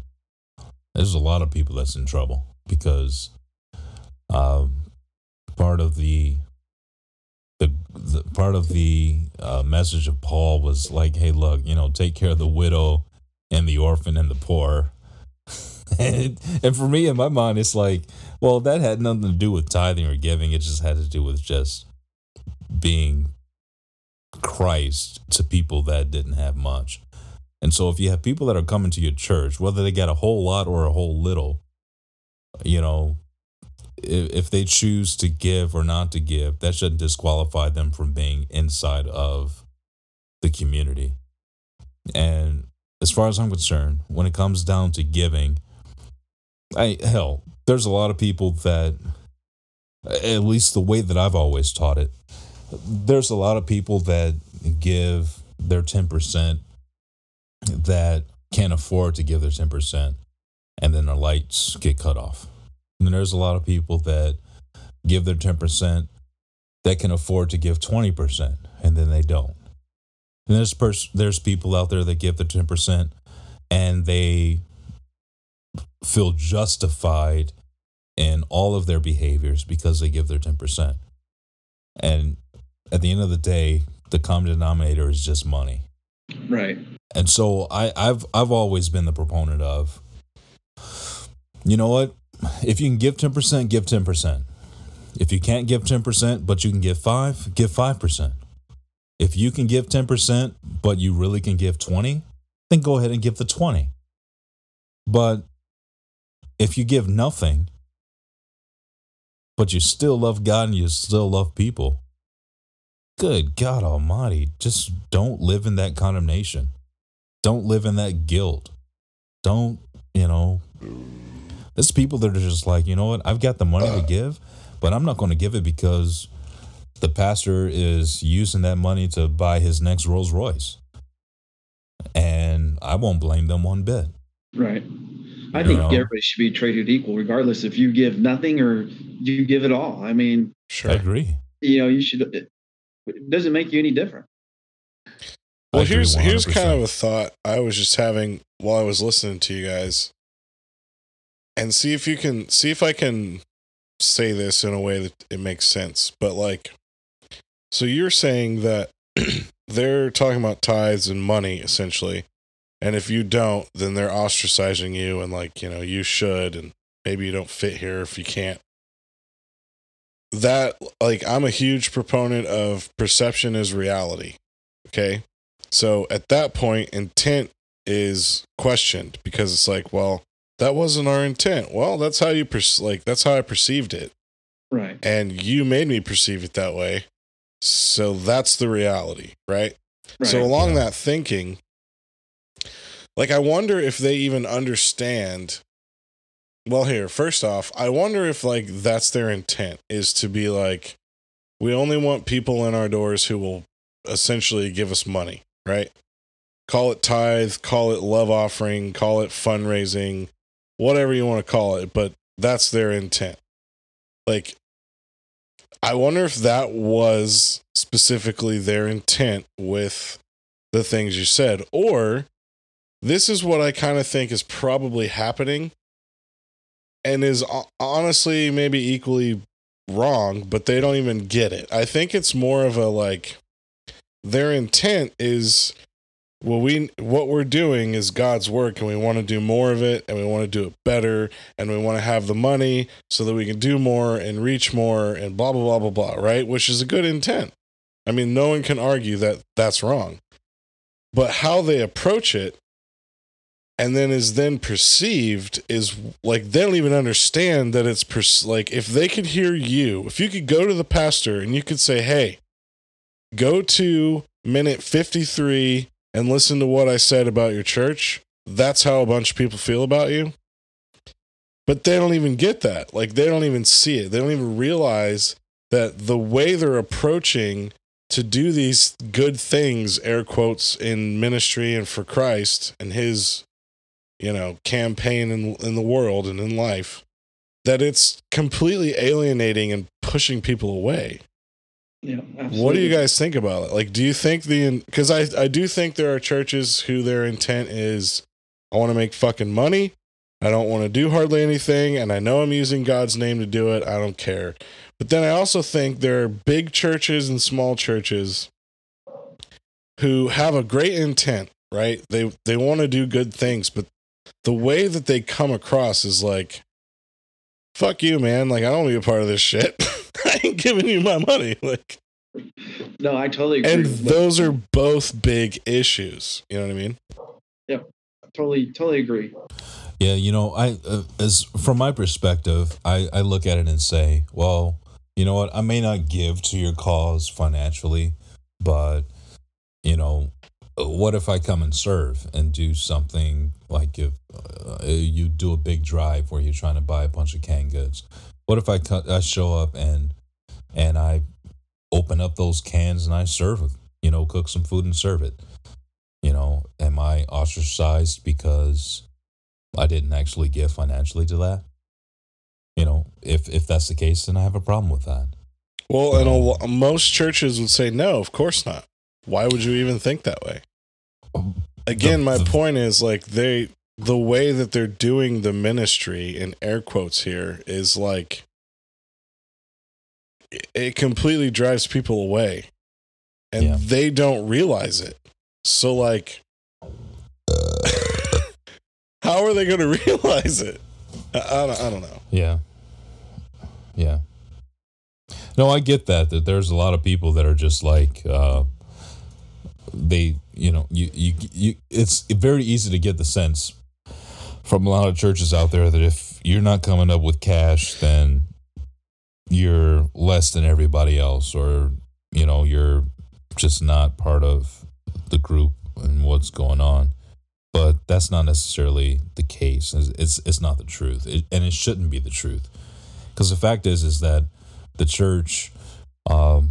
there's a lot of people that's in trouble because um, part of the the, part of the uh, message of Paul was like, hey, look, you know, take care of the widow and the orphan and the poor. and, and for me in my mind it's like well that had nothing to do with tithing or giving it just had to do with just being christ to people that didn't have much and so if you have people that are coming to your church whether they got a whole lot or a whole little you know if, if they choose to give or not to give that shouldn't disqualify them from being inside of the community and as far as I'm concerned, when it comes down to giving, I hell, there's a lot of people that at least the way that I've always taught it, there's a lot of people that give their 10% that can't afford to give their 10% and then their lights get cut off. And there's a lot of people that give their 10% that can afford to give 20% and then they don't. And there's pers- there's people out there that give the 10% and they feel justified in all of their behaviors because they give their 10%. And at the end of the day, the common denominator is just money. Right. And so I, I've I've always been the proponent of you know what? If you can give 10%, give 10%. If you can't give 10%, but you can give 5, give 5%. If you can give 10%, but you really can give 20, then go ahead and give the 20. But if you give nothing, but you still love God and you still love people, good God Almighty, just don't live in that condemnation. Don't live in that guilt. Don't, you know, there's people that are just like, you know what, I've got the money to uh. give, but I'm not going to give it because the pastor is using that money to buy his next Rolls Royce. And I won't blame them one bit. Right. I You think know? everybody should be treated equal, regardless if you give nothing or you give it all. I mean, Sure. I agree. you know, you should. It, it doesn't make you any different. Well, here's here's 100%. kind of a thought I was just having while I was listening to you guys, and see if you can see if I can say this in a way that it makes sense. But like, so you're saying that they're talking about tithes and money essentially, and if you don't, then they're ostracizing you and like you know you should, and maybe you don't fit here if you can't. That like I'm a huge proponent of perception is reality. Okay. So at that point, intent is questioned because it's like, well, that wasn't our intent. Well, that's how you perce- like that's how I perceived it, Right. and you made me perceive it that way. So that's the reality, right? Right. So along that thinking, like I wonder if they even understand. Well, here, first off, I wonder if like that's their intent is to be like, we only want people in our doors who will essentially give us money, right? Call it tithe, call it love offering, call it fundraising, whatever you want to call it, but that's their intent. Like, I wonder if that was specifically their intent with the things you said, or this is what I kind of think is probably happening and is honestly maybe equally wrong, but they don't even get it. I think it's more of a like their intent is well we what we're doing is God's work and we want to do more of it and we want to do it better and we want to have the money so that we can do more and reach more and blah blah blah blah blah, right? Which is a good intent. I mean, no one can argue that that's wrong. But how they approach it and then is then perceived is like they don't even understand that it's like if they could hear you, if you could go to the pastor and you could say, "Hey, go to minute 53 and listen to what I said about your church." That's how a bunch of people feel about you. But they don't even get that. Like they don't even see it. They don't even realize that the way they're approaching to do these good things, air quotes, in ministry and for Christ and his, you know, campaign in, in the world and in life, that it's completely alienating and pushing people away. Yeah. What do you guys think about it? Like, do you think the, because I, I do think there are churches who their intent is, I want to make fucking money. I don't want to do hardly anything. And I know I'm using God's name to do it. I don't care. But then I also think there are big churches and small churches who have a great intent, right? They they want to do good things, but the way that they come across is like, fuck you, man. Like, I don't want to be a part of this shit. I ain't giving you my money. Like, No, I totally agree. and those are both big issues. You know what I mean? Yep. Totally, totally agree. Yeah, you know, I uh, as from my perspective, I I look at it and say, well, you know what? I may not give to your cause financially, but you know, what if I come and serve and do something like if uh, you do a big drive where you're trying to buy a bunch of canned goods? What if I cut, I show up and and I open up those cans and I serve it, you know, cook some food and serve it. You know, am I ostracized because I didn't actually give financially to that? You know, if if that's the case, then I have a problem with that. Well, and a, most churches would say, no, of course not. Why would you even think that way? Again, The- my the- point is like they, the way that they're doing the ministry in air quotes here is like, it- completely drives people away and Yeah. they don't realize it. So, like, how are they going to realize it? I, I, don't, I don't know. Yeah. Yeah. No, I get that that there's a lot of people that are just like uh they, you know, you you you it's very easy to get the sense from a lot of churches out there that if you're not coming up with cash then you're less than everybody else or you know, you're just not part of the group and what's going on. But that's not necessarily the case. It's it's, it's not the truth, it, and it shouldn't be the truth, because the fact is is that the church, um,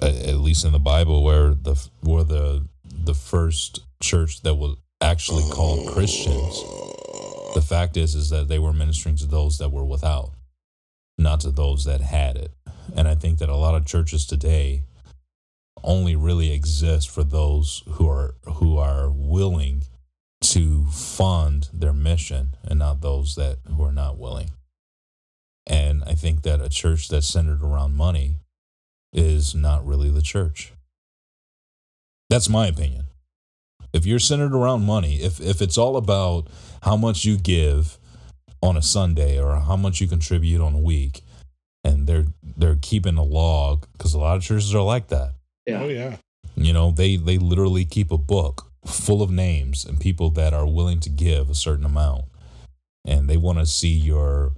at least in the Bible, where the where the the first church that was actually called Christians, the fact is is that they were ministering to those that were without, not to those that had it, and I think that a lot of churches today only really exist for those who are who are willing to fund their mission and not those that who are not willing. And I think that a church that's centered around money is not really the church. That's my opinion. If you're centered around money, if if it's all about how much you give on a Sunday or how much you contribute on a week, and they're they're keeping a log because a lot of churches are like that. Yeah. Oh, yeah. You know, they they literally keep a book full of names and people that are willing to give a certain amount, and they want to see your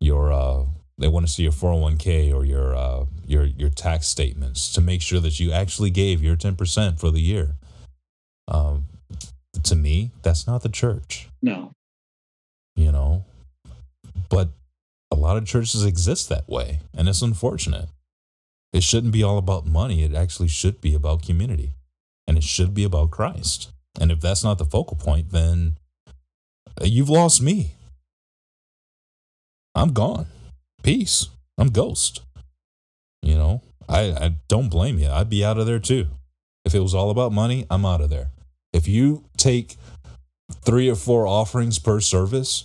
your uh they want to see your 401k or your uh your your tax statements to make sure that you actually gave your 10% for the year. Um to me, that's not the church, No. you know. But a lot of churches exist that way, and it's unfortunate. It shouldn't be all about money. It actually should be about community and it should be about Christ. And if that's not the focal point, then you've lost me. I'm gone. Peace. I'm ghost. You know, I, I don't blame you. I'd be out of there too. If it was all about money, I'm out of there. If you take three or four offerings per service,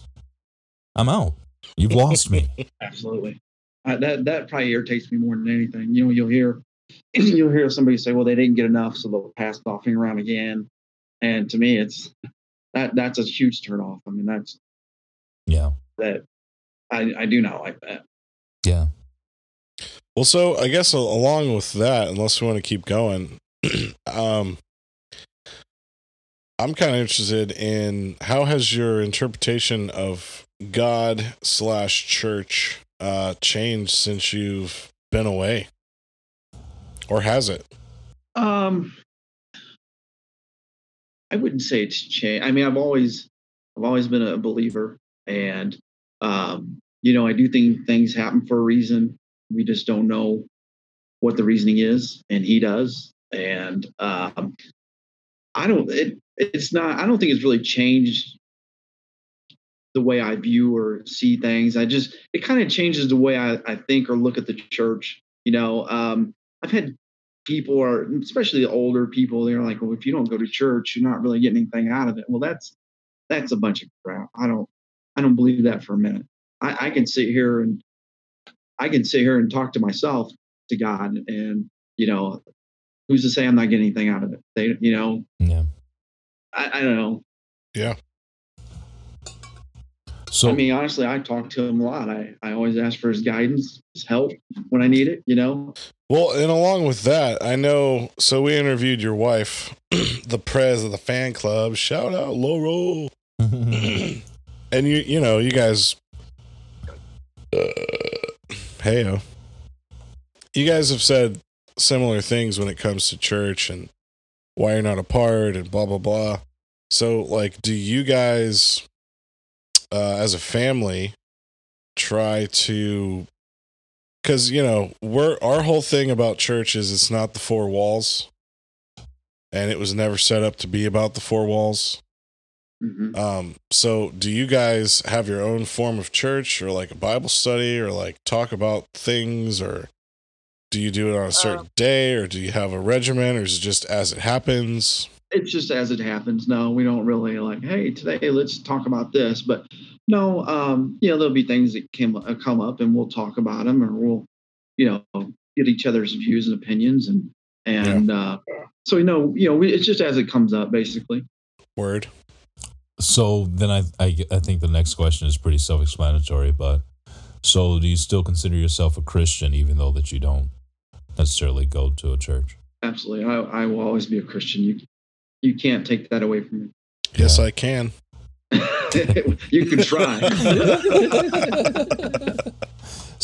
I'm out. You've lost me. Absolutely. I, that that probably irritates me more than anything. You know, you'll hear you'll hear somebody say, "Well, they didn't get enough, so they'll pass the offering around again." And to me, it's that that's a huge turnoff. I mean, that's Yeah. that I I do not like that. Yeah. Well, so I guess along with that, unless we want to keep going, um, I'm kind of interested in how has your interpretation of God slash church uh, changed since you've been away, or has it? Um, I wouldn't say it's changed. I mean, I've always, I've always been a believer, and um, you know, I do think things happen for a reason. We just don't know what the reasoning is, and He does. And um, I don't. It, it's not. I don't think it's really changed the way I view or see things. I just it kind of changes the way I, I think or look at the church. You know, um, I've had people are especially the older people they're like well if you don't go to church you're not really getting anything out of it well that's that's a bunch of crap i don't i don't believe that for a minute i, I can sit here and i can sit here and talk to myself to god and you know who's to say i'm not getting anything out of it they you know Yeah. i, I don't know So I mean, honestly, I talk to him a lot. I, I always ask for his guidance, his help when I need it, you know? Well, and along with that, I know. So we interviewed your wife, the prez of the fan club. Shout out, Laurel. and you, you know, you guys. Uh, heyo. You guys have said similar things when it comes to church and why you're not apart and blah blah blah. So, like, do you guys, uh, as a family, try to because you know we're our whole thing about church is it's not the four walls. And it was never set up to be about the four walls. Mhm. um so do you guys have your own form of church or like a bible study or like talk about things or do you do it on a certain day or do you have a regimen or is it just as it happens It's just as it happens. No, we don't really like, hey, today let's talk about this. But no, um, you know, there'll be things that came, uh, come up and we'll talk about them or we'll, you know, get each other's views and opinions. And, and, uh, so, you know, you know, we, it's just as it comes up, basically. word So then I, I I think the next question is pretty self-explanatory, but so do you still consider yourself a Christian even though that you don't necessarily go to a church? Absolutely. I, I will always be a Christian. You, you can't take that away from me. yes i can you can try.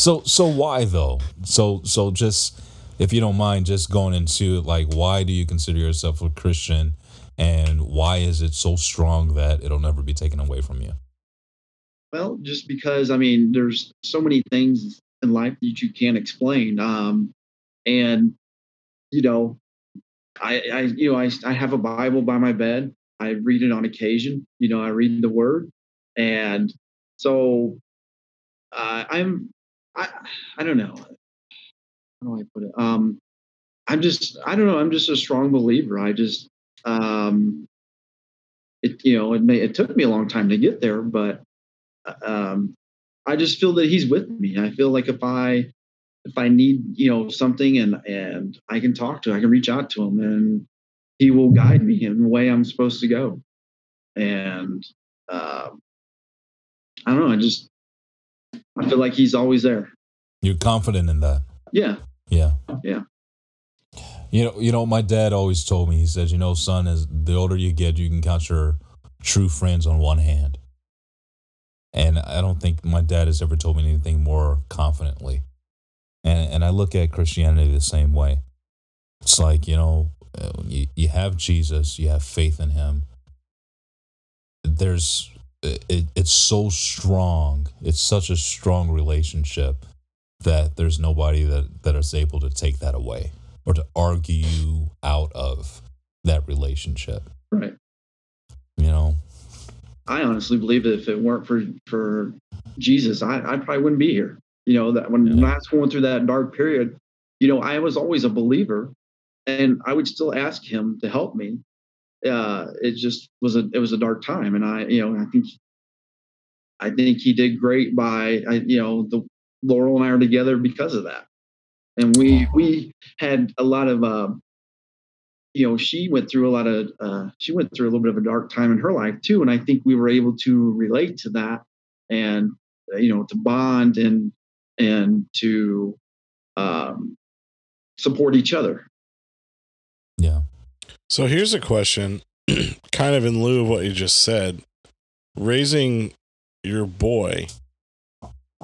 So so why though? So so just if you don't mind just going into like why do you consider yourself a Christian and why is it so strong that it'll never be taken away from you? Well, just because I mean, there's so many things in life that you can't explain, um, and you know, I, I, you know, I, I have a Bible by my bed. I read it on occasion. You know, I read the Word, and so uh, I'm, I, I don't know, how do I put it? Um, I'm just, I don't know, I'm just a strong believer. I just, um, it, you know, it may, it took me a long time to get there, but um, I just feel that he's with me. I feel like if I if I need you know something and and I can talk to, I can reach out to him and he will guide me in the way I'm supposed to go. And um, I don't know. I just I feel like he's always there. You're confident in that. Yeah. Yeah. Yeah. You know, you know, my dad always told me, he says, you know, son, as the older you get, you can count your true friends on one hand. And I don't think my dad has ever told me anything more confidently. And and I look at Christianity the same way. It's like, you know, you, you have Jesus, you have faith in him. There's it, it's so strong. It's such a strong relationship that there's nobody that, that is able to take that away or to argue you out of that relationship. Right. You know, I honestly believe that if it weren't for for Jesus, I, I probably wouldn't be here. You know, that when, when I was going through that dark period, you know, I was always a believer and I would still ask him to help me. Uh, it just was a it was a dark time. And I, you know, I think I think he did great by I, you know, the Laurel and I are together because of that. And we we had a lot of uh, you know, she went through a lot of, uh, she went through a little bit of a dark time in her life too. And I think we were able to relate to that and, you know, to bond and, and to um, support each other. yeah. So here's a question, kind of in lieu of what you just said. Raising your boy,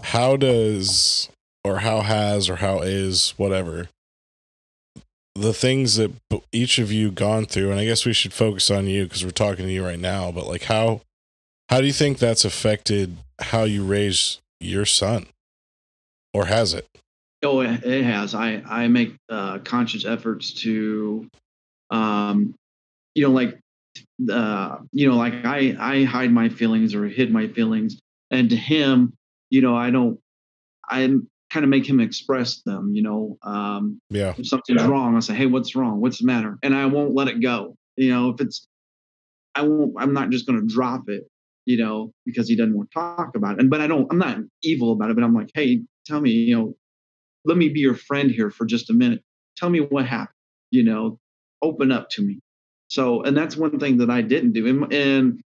how does, or how has, or how is, whatever, the things that each of you gone through, and I guess we should focus on you because we're talking to you right now, but like how, how do you think that's affected how you raise your son? Or has it? Oh, it it has. I, I make uh, conscious efforts to, um, you know, like, uh, you know, like I, I hide my feelings or hid my feelings. And to him, you know, I don't, I kind of make him express them, you know, um, Yeah. if something's wrong, I'll say, Hey, what's wrong? What's the matter? And I won't let it go. You know, if it's, I won't, I'm not just going to drop it, you know, because he doesn't want to talk about it. And, but I don't, I'm not evil about it, but I'm like, Hey, tell me, you know, let me be your friend here for just a minute. Tell me what happened, you know, open up to me. So, and that's one thing that I didn't do. And, and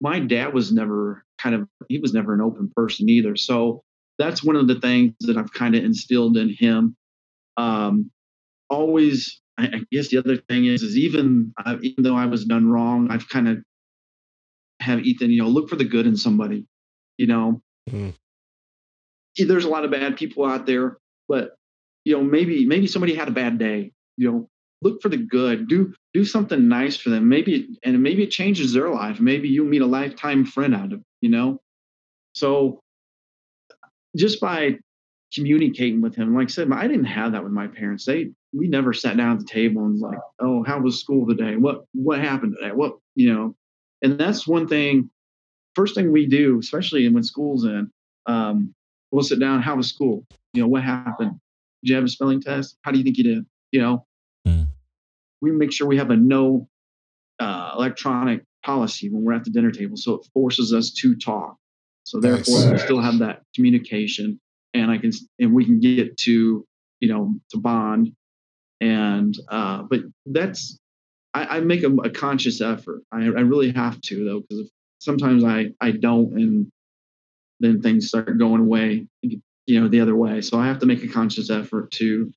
my dad was never kind of he was never an open person either. So that's one of the things that I've kind of instilled in him. Um, always, I, I guess the other thing is, is even uh, even though I was done wrong, I've kind of have Ethan, you know, look for the good in somebody. You know, Mhm. There's a lot of bad people out there, but you know, maybe maybe somebody had a bad day. You know, look for the good. Do do something nice for them. Maybe and maybe it changes their life. Maybe you meet a lifetime friend out of you know. So just by communicating with him, like I said, I didn't have that with my parents. They we never sat down at the table and was like, oh, how was school today? What what happened today? What you know? And that's one thing. First thing we do, especially when school's in, um, we'll sit down. How was school? You know, what happened? Did you have a spelling test? How do you think you did? You know, Hmm. we make sure we have a no uh, electronic policy when we're at the dinner table, so it forces us to talk. So therefore, Nice. we still have that communication, and I can and we can get to you know to bond, and uh, but that's I, I make a, a conscious effort. I, I really have to though, because sometimes I I don't, and then things start going away, you know, the other way. So I have to make a conscious effort to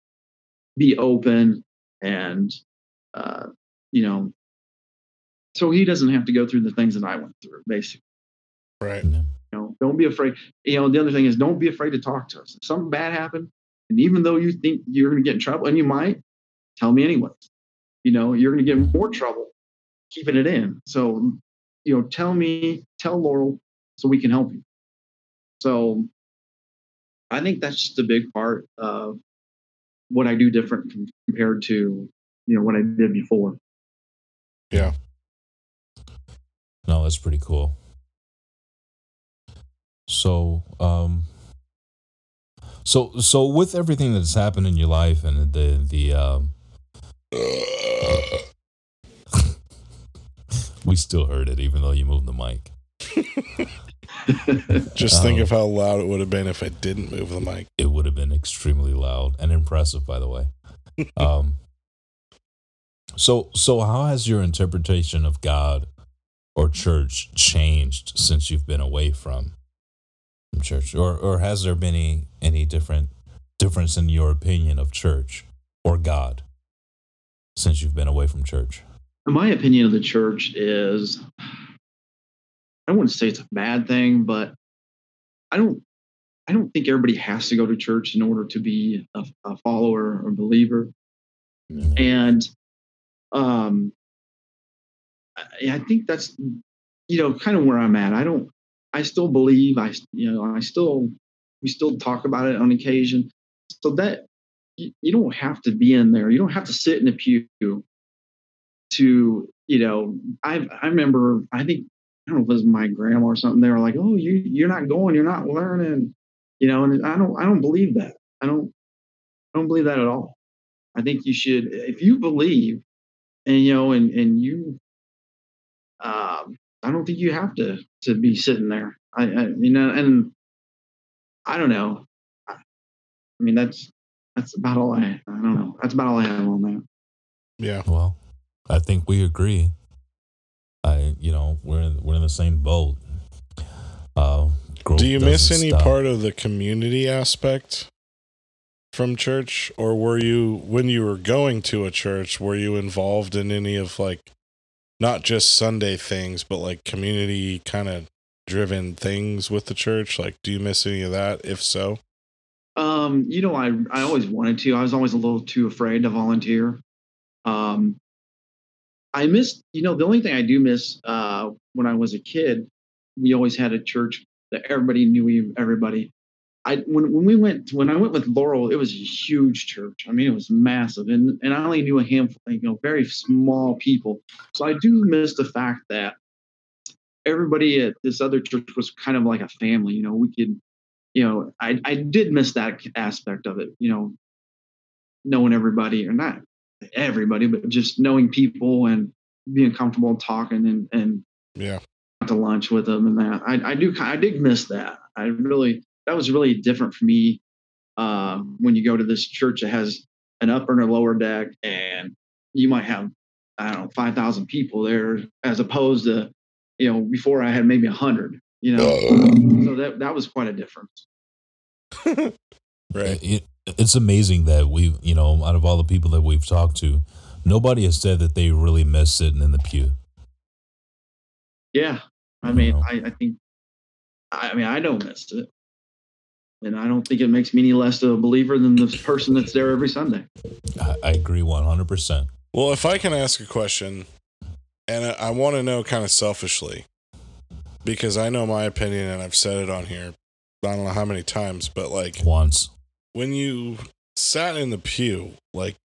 be open and uh, you know, so he doesn't have to go through the things that I went through, basically. Right. You know, don't be afraid. You know, the other thing is don't be afraid to talk to us. If something bad happened, and even though you think you're going to get in trouble, and you might, tell me anyways. You know, you're going to get in more trouble keeping it in. So, you know, tell me, tell Laurel, so we can help you. So, I think that's just a big part of what I do different com- compared to you know what I did before. Yeah. No, that's pretty cool. So, um, so, so with everything that's happened in your life and the the um, we still heard it even though you moved the mic. Just think Um, of how loud it would have been if I didn't move the mic. It would have been extremely loud and impressive, by the way. um, so, so how has your interpretation of God or church changed since you've been away from, from church, or or has there been any any different difference in your opinion of church or God since you've been away from church? my opinion of the church is I wouldn't want to say it's a bad thing, but I don't I don't think everybody has to go to church in order to be a, a follower or believer. And um I, I think that's you know kind of where I'm at. I don't I still believe I you know I still we still talk about it on occasion. So that you, you don't have to be in there. You don't have to sit in a pew to you know i i remember i think i don't know if it was my grandma or something they were like oh you you're not going you're not learning you know and i don't i don't believe that. I don't i don't believe that at all. I think you should if you believe and you know and and you um i don't think you have to to be sitting there. I, I you know and i don't know. I I mean that's that's about all i i don't know. That's about all i have on that. Yeah. Well, I think we agree. I, you know, we're in, we're in the same boat. Uh, Do you miss any stop. part of the community aspect from church? Or were you, when you were going to a church, were you involved in any of like, not just Sunday things, but like community kind of driven things with the church? Like, do you miss any of that? If so, Um, you know, I I always wanted to. I was always a little too afraid to volunteer. Um, I miss, you know, the only thing I do miss uh, when I was a kid, we always had a church that everybody knew everybody. I when when we went when I went with Laurel, it was a huge church. I mean, it was massive, and and I only knew a handful, you know, very small people. So I do miss the fact that everybody at this other church was kind of like a family. You know, we could you know, I, I did miss that aspect of it, you know, knowing everybody or not everybody, but just knowing people and being comfortable talking and, and yeah. to lunch with them and that I, I do, I did miss that. I really, that was really different for me. Uh, when you go to this church that has an upper and a lower deck and you might have, I don't know, 5,000 people there as opposed to, you know, before I had maybe a hundred, You know, so that that was quite a difference. right. It's amazing that we, you know, out of all the people that we've talked to, nobody has said that they really miss sitting in the pew. Yeah, I mean, know. I, I think, I mean, I don't miss it, and I don't think it makes me any less of a believer than the person that's there every Sunday. I, I agree 100%. Well, if I can ask a question, and I, I want to know kind of selfishly, because I know my opinion and I've said it on here, I don't know how many times, but like Once. When you sat in the pew, like,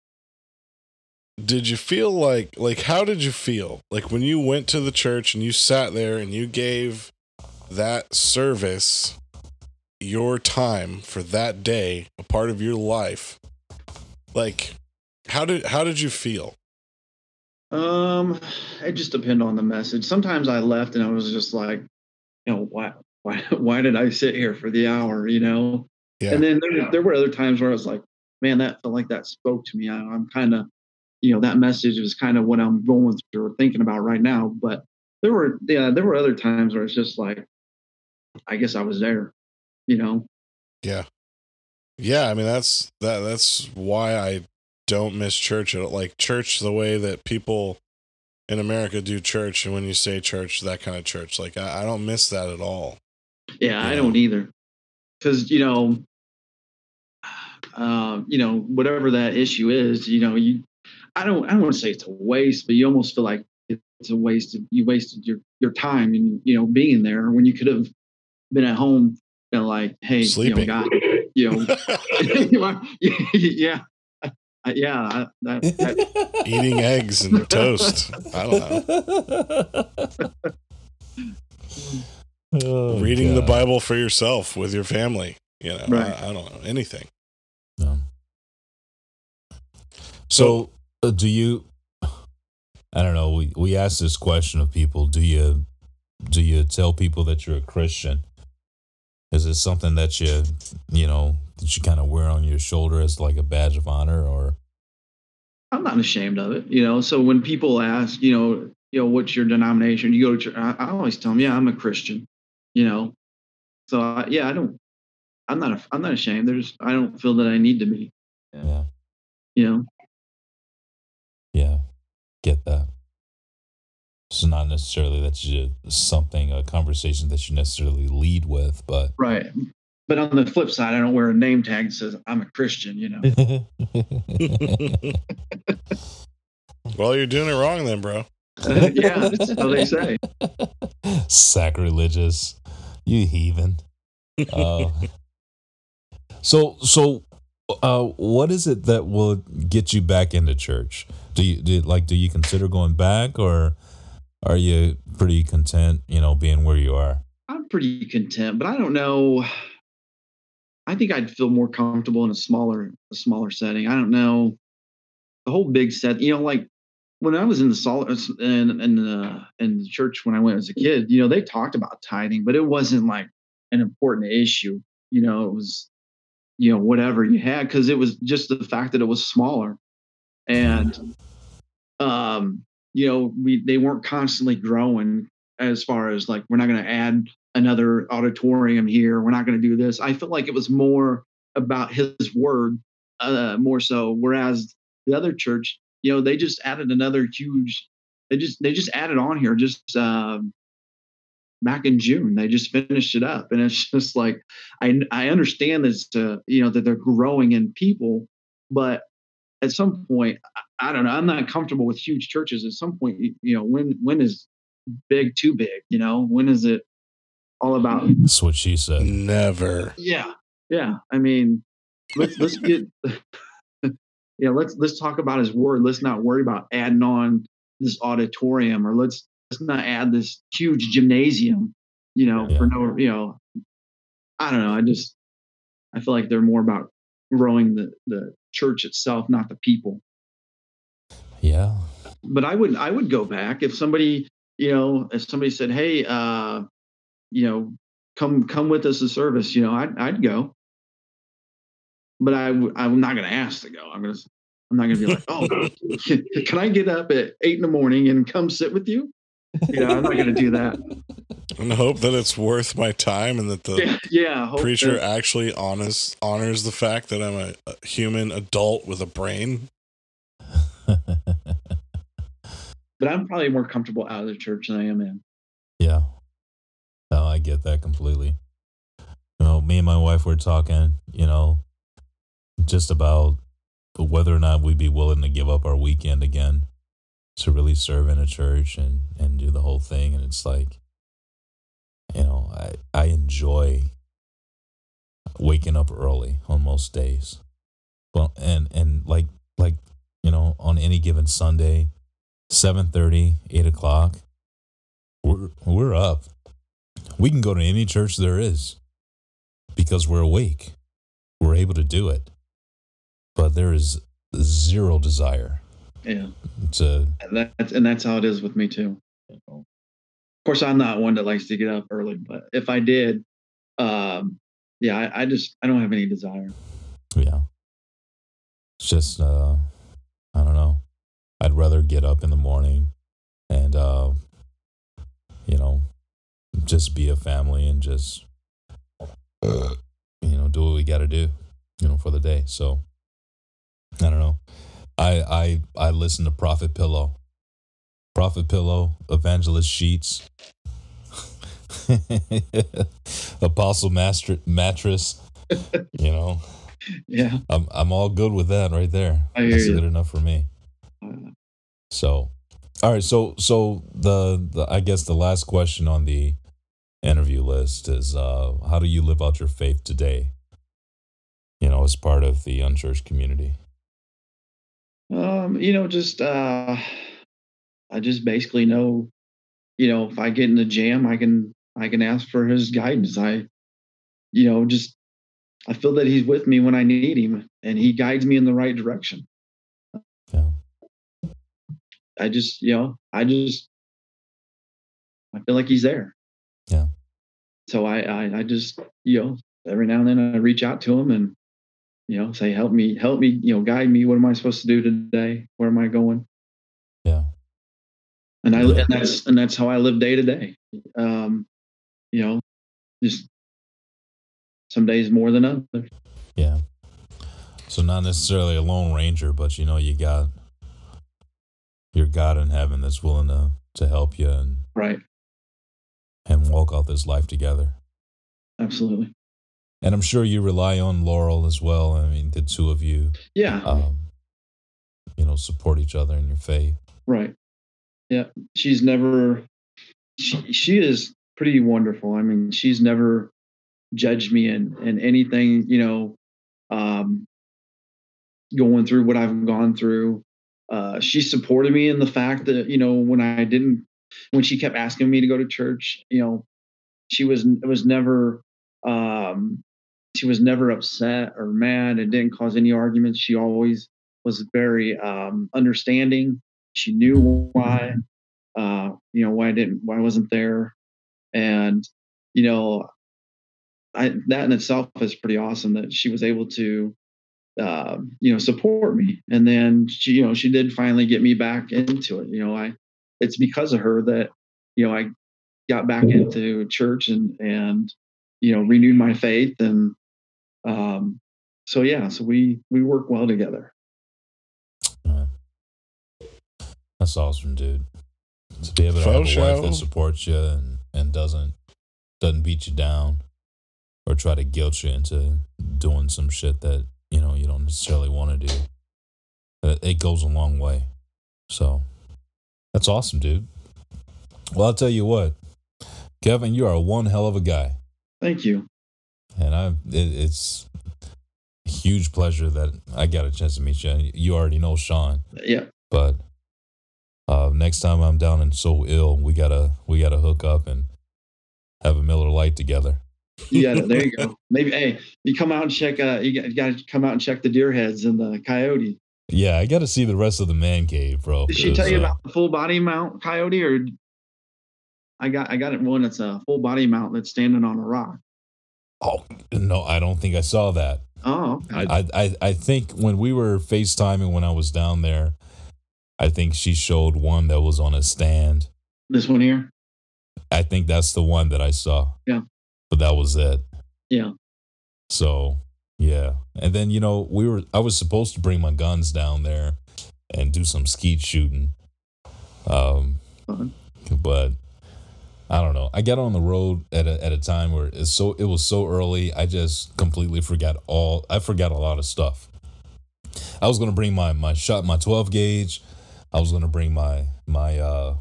did you feel like, like, how did you feel? Like when you went to the church and you sat there and you gave that service your time for that day, a part of your life, like, how did, how did you feel? Um, it just depended on the message. Sometimes I left and I was just like, you know, why, why, why did I sit here for the hour? You know, Yeah. and then there, there were other times where I was like, man, that felt like that spoke to me. I, I'm kind of, you know, that message is kind of what I'm going through or thinking about right now. But there were, yeah, there were other times where it's just like, I guess I was there, you know. Yeah. Yeah, I mean that's that that's why I don't miss church at all. Like church the way that people in America do church and when you say church, that kind of church. Like I, I don't miss that at all. Yeah, I Yeah. don't either. Because, you know, um, you know, whatever that issue is, you know, you I don't I don't want to say it's a waste, but you almost feel like it's a waste. Of, You wasted your your time and you know being there when you could have been at home and like, hey, Sleeping. you know, God, you know, yeah, uh, yeah, that, that, Eating eggs and toast. I don't know. Oh, Reading the Bible for yourself with your family. You know, Right. I, I don't know. Anything. No. So, uh, do you? I don't know. We we asked this question of people. Do you do you tell people that you're a Christian? Is it something that you you know that you kind of wear on your shoulder as like a badge of honor, or I'm not ashamed of it, you know. So when people ask, you know, you know, what's your denomination? You go to church. I, I always tell them, yeah, I'm a Christian, you know. So I, yeah, I don't. I'm not. A, I'm not ashamed. There's. I don't feel that I need to be. yeah, You know. yeah, get that. It's not necessarily that you something a conversation that you necessarily lead with, but Right. But on the flip side, I don't wear a name tag that says I'm a Christian. You know. well, you're doing it wrong then, bro. yeah, that's how they say. Sacrilegious, you heathen. Uh, so, so, uh, what is it that will get you back into church? Do you do like? Do you consider going back, or are you pretty content? You know, being where you are. I'm pretty content, but I don't know. I think I'd feel more comfortable in a smaller, a smaller setting. I don't know the whole big set. You know, like when I was in the sol in in the in the church when I went as a kid. You know, they talked about tithing, but it wasn't like an important issue. You know, it was you know whatever you had because it was just the fact that it was smaller, and um, you know, we they weren't constantly growing as far as like we're not going to add another auditorium here. We're not going to do this. I felt like it was more about his word, uh, more so. Whereas the other church, you know, they just added another huge. They just they just added on here just um, back in June. They just finished it up, and it's just like I I understand this to you know that they're growing in people, but at some point I, I don't know. I'm not comfortable with huge churches. At some point, you, you know, when when is big too big? You know, when is it all about That's what she said. Never. yeah, yeah. I mean, let's let's get yeah. Let's let's talk about his word. Let's not worry about adding on this auditorium or let's let's not add this huge gymnasium. You know, Yeah. for no you know. I don't know. I just I feel like they're more about growing the the church itself, not the people. Yeah, But I would I would go back if somebody you know if somebody said, hey, uh, you know, come come with us to service. You know, I'd I'd go but I I'm not going to ask to go. I'm going to I'm not going to be like, oh, can, can I get up at eight in the morning and come sit with you? You know, I'm not going to do that. And hope that it's worth my time and that the Yeah, yeah. hope preacher that- actually honest honors the fact that I'm a, a human adult with a brain. but I'm probably more comfortable out of the church than I am in. Yeah. No, I get that completely. You know, me and my wife were talking, you know, just about whether or not we'd be willing to give up our weekend again to really serve in a church and, and do the whole thing. And it's like, you know, I, I enjoy waking up early on most days. Well, and, and like, like, you know, on any given Sunday, 7.30, 8 o'clock, we're, we're up. We can go to any church there is because we're awake. We're able to do it. But there is zero desire Yeah, to, and that's and that's how it is with me too. Of course, I'm not one that likes to get up early, but if I did, um, yeah, I, I just I don't have any desire. yeah. It's just, uh, I don't know. I'd rather get up in the morning and, uh, you know, just be a family and just, you know, do what we got to do, you know, for the day. So, I don't know. I I I listen to Prophet Pillow, Prophet Pillow, Evangelist Sheets, Apostle Master Mattress. You know, Yeah, I'm I'm all good with that right there. That's you. good enough for me. So, all right. So so the, the I guess the last question on the interview list is uh, how do you live out your faith today? You know, as part of the unchurched community. Um, you know, just uh I just basically know, you know, if I get in a jam, I can I can ask for his guidance. I, you know, just I feel that he's with me when I need him and he guides me in the right direction. Yeah. I just, you know, I just I feel like he's there. Yeah. So I I, I just, you know, every now and then I reach out to him and you know, say, help me, help me, you know, guide me. What am I supposed to do today? Where am I going? Yeah. And I, Yeah. and that's, and that's how I live day to day. Um, you know, just some days more than others. Yeah. So not necessarily a lone ranger, but you know, you got your God in heaven that's willing to to help you and Right. and walk out this life together. Absolutely. And I'm sure you rely on Laurel as well. I mean, the two of you, Yeah. um, you know, support each other in your faith. Right. Yeah. She's never, she, she is pretty wonderful. I mean, she's never judged me in, in anything, you know, um, going through what I've gone through. Uh, she supported me in the fact that, you know, when I didn't, when she kept asking me to go to church, you know, she was, it was never, um, she was never upset or mad. and didn't cause any arguments. She always was very, um, understanding. She knew why uh you know why i didn't why i wasn't there. And you know i that in itself is pretty awesome that she was able to uh, you know support me. And then she you know she did finally get me back into it. You know i it's because of her that you know i got back into church and and you know renewed my faith and um so yeah so we we work well together Uh, That's awesome, dude. To be able to have a Faux wife that supports you and, and doesn't doesn't beat you down or try to guilt you into doing some shit that you know you don't necessarily want to do. It, it goes a long way. So that's awesome, dude. Well, I'll tell you what, Kevin, you are one hell of a guy, thank you and I it, it's a huge pleasure that I got a chance to meet you. You already know Sean. yeah but uh, next time I'm down and so ill, we gotta we gotta hook up and have a Miller Lite together. Yeah, there you go. Maybe hey, you come out and check. Uh, you got, you got to come out and check the deer heads and the coyote. Yeah, I gotta see the rest of the man cave, bro. Did she tell you uh, about the full body mount coyote, or I got I got it one that's a full body mount that's standing on a rock. Oh no, I don't think I saw that. Oh, okay. I, I I think when we were FaceTiming when I was down there, I think she showed one that was on a stand This one here. I think that's the one that I saw. Yeah. But that was it. Yeah. So yeah, and then you know we were I was supposed to bring my guns down there and do some skeet shooting, um, Fun. but I don't know. I got on the road at a at a time where it's so it was so early. I just completely forgot all. I forgot a lot of stuff. I was gonna bring my my shot my twelve gauge. I was gonna bring my my uh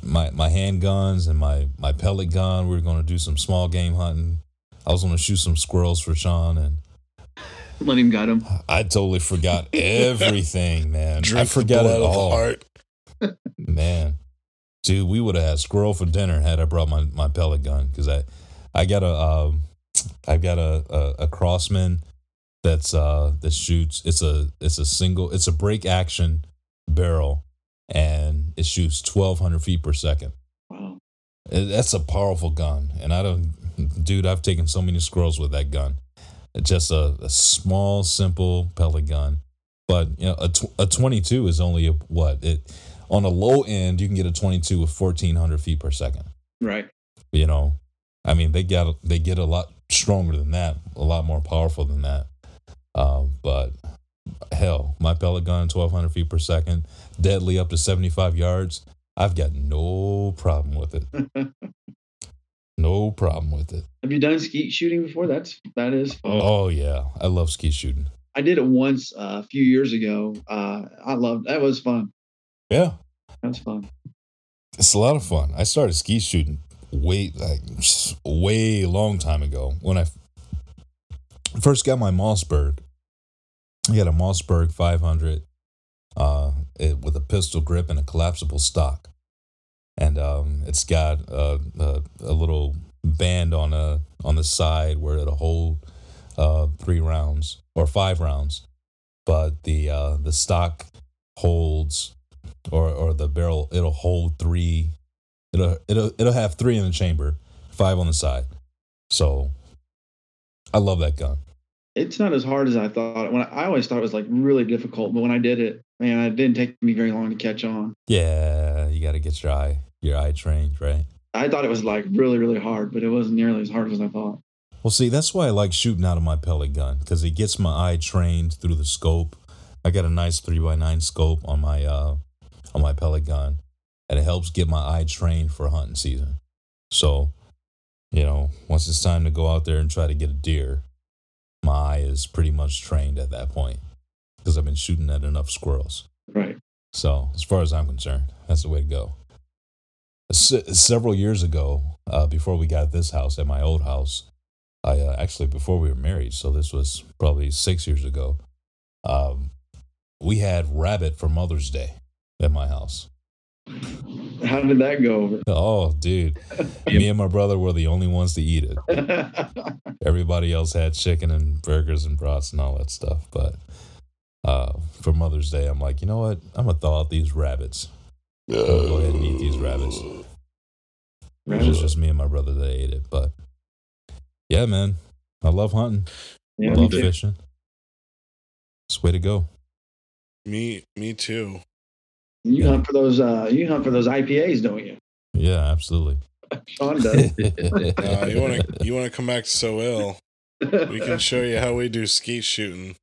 my my handguns and my my pellet gun. We were gonna do some small game hunting. I was gonna shoot some squirrels for Sean, and Let him gut him. I totally forgot everything, man. I Drink the forgot it of all, heart. man. Dude, we would have had squirrel for dinner had I brought my my pellet gun because I I got a um I got a, a a Crosman that's uh that shoots. It's a it's a single. It's a break action barrel, and it shoots twelve hundred feet per second. Wow. It- That's a powerful gun, and I don't, dude. I've taken so many squirrels with that gun. It's just a, a small, simple pellet gun, but you know, a tw- a twenty two is only a, what it on a low end. You can get a twenty two with fourteen hundred feet per second. Right. You know, I mean, they got they get a lot stronger than that, a lot more powerful than that. Um, but hell, my pellet gun, twelve hundred feet per second, deadly up to seventy five yards. I've got no problem with it. No problem with it. Have you done skeet shooting before? That's that is fun. Oh yeah, I love skeet shooting. I did it once uh, a few years ago. Uh, I loved that was fun. Yeah, That was fun. it's a lot of fun. I started skeet shooting way like way long time ago when I first got my Mossberg. I got a Mossberg 500 uh, it, with a pistol grip and a collapsible stock, and um, it's got a, a, a little band on a on the side where it'll hold uh, three rounds or five rounds, but the uh, the stock holds or or the barrel it'll hold three it'll it'll it'll have three in the chamber five on the side so i love that gun It's not as hard as I thought. When I, I always thought it was like really difficult, but when I did it, man, it didn't take me very long to catch on. yeah you got to get your eye your eye trained right I thought it was like really, really hard, but it wasn't nearly as hard as I thought. well see that's why i like shooting out of my pellet gun because it gets my eye trained through the scope i got a nice 3x9 scope on my uh on my pellet gun and it helps get my eye trained for hunting season. So you know once it's time to go out there and try to get a deer my eye is pretty much trained at that point because i've been shooting at enough squirrels. Right. so as far as i'm concerned that's the way to go. Se- several years ago uh, before we got this house at my old house i uh, actually before we were married so this was probably six years ago um, we had rabbit for mother's day at my house. How did that go over? oh dude. Me and my brother were the only ones to eat it. Everybody else had chicken and burgers and brats and all that stuff but uh, for mother's day i'm like you know what? I'm gonna thaw out these rabbits. I'm gonna go ahead and eat these rabbits. It was just me and my brother that ate it but yeah man. I love hunting. Yeah, love fishing. It's way to go. Me, me too. You hunt for those. Uh, you hunt for those IPAs, don't you? yeah absolutely Sean does. Uh, you want to, you want to come back to so ill? We can show you how we do skeet shooting.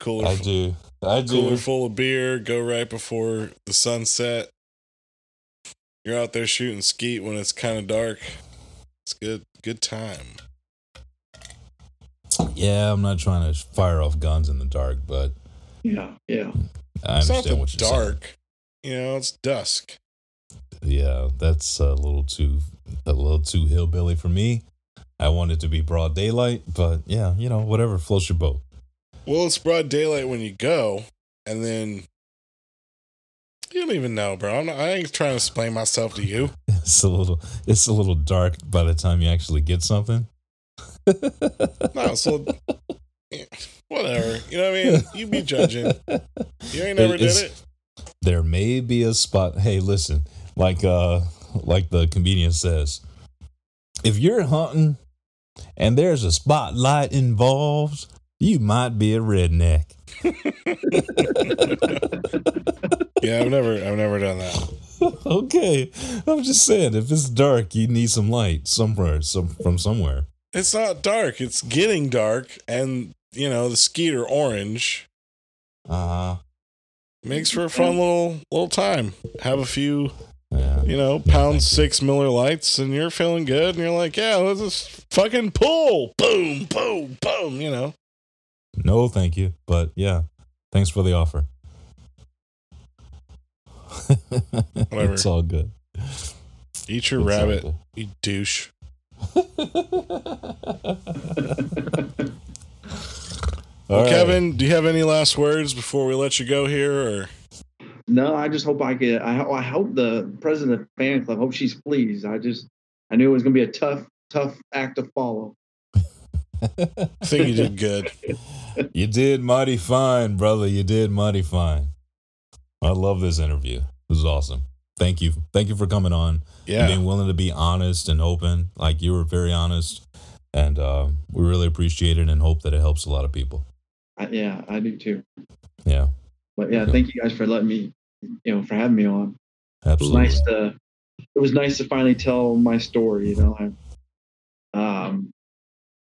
Cooler, i do i do. cooler do full of beer. Go right before the sunset. You're out there shooting skeet when it's kind of dark. It's good, good time. yeah i'm not trying to fire off guns in the dark but yeah, yeah. i It's not understand the what you're saying. You know, it's dusk. Yeah, that's a little too a little too hillbilly for me. I want it to be broad daylight, but yeah, you know, whatever floats your boat. Well, it's broad daylight when you go, and then you don't even know, bro. I'm not, I ain't trying to explain myself to you. It's a little it's a little dark by the time you actually get something. No, so whatever. You know what I mean? You be judging. You ain't never did it. There may be a spot. Hey, listen, like uh like the comedian says, if you're hunting and there's a spotlight involved, you might be a redneck. Yeah, I've never, I've never done that. okay, I'm just saying, if it's dark, you need some light somewhere, some from somewhere. It's not dark. It's getting dark, and you know the skeeter orange Uh makes for a fun little little time. Have a few, you know, pound six Miller Lites, and you're feeling good, and you're like, yeah, let's just fucking pull, boom, boom, boom. You know, No, thank you, but yeah, thanks for the offer. Whatever. it's all good. eat your It's rabbit, you douche. All Well, right. Kevin, do you have any last words before we let you go here? Or No, I just hope I get. I, I hope the president of the fan club. Hope she's pleased. I just. I knew it was gonna be a tough, tough act to follow. I think you did good. You did mighty fine, brother. You did mighty fine. I love this interview. This is awesome. Thank you. Thank you for coming on. Yeah. Being willing to be honest and open. Like you were very honest. And uh, we really appreciate it and hope that it helps a lot of people. I, yeah, I do too. Yeah, But yeah, thank you guys for letting me, you know, for having me on. It was absolutely. nice to. It was nice to finally tell my story. You know, I, um,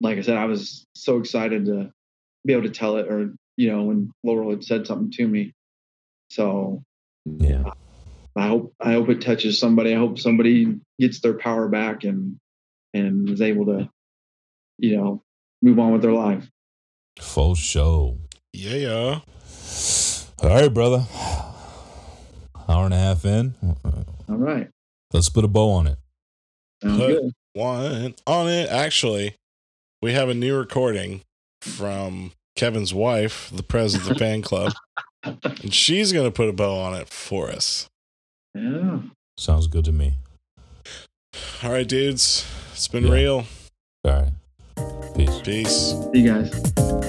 like I said, I was so excited to be able to tell it, or you know, when Laurel had said something to me. So Yeah. I hope I hope it touches somebody. I hope somebody gets their power back and and is able to, you know, move on with their life. Full show. Yeah, yeah. All right, brother. Hour and a half in. All right. Let's put a bow on it. Sounds Put good. one on it. Actually, we have a new recording from Kevin's wife, the president of the fan club, and she's going to put a bow on it for us. Yeah. Sounds good to me. All right, dudes. It's been Yeah. real. All right. Peace. Peace. See you guys.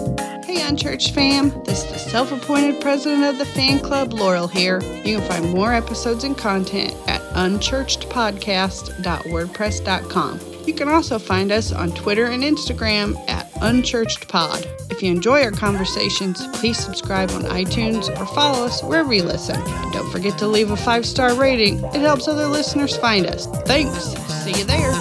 Hey, Unchurched fam. This is the self appointed president of the fan club, Laurel here. You can find more episodes and content at unchurchedpodcast.wordpress.com. You can also find us on Twitter and Instagram at unchurchedpod. If you enjoy our conversations, please subscribe on iTunes or follow us wherever you listen. And don't forget to leave a five star rating, it helps other listeners find us. Thanks. See you there.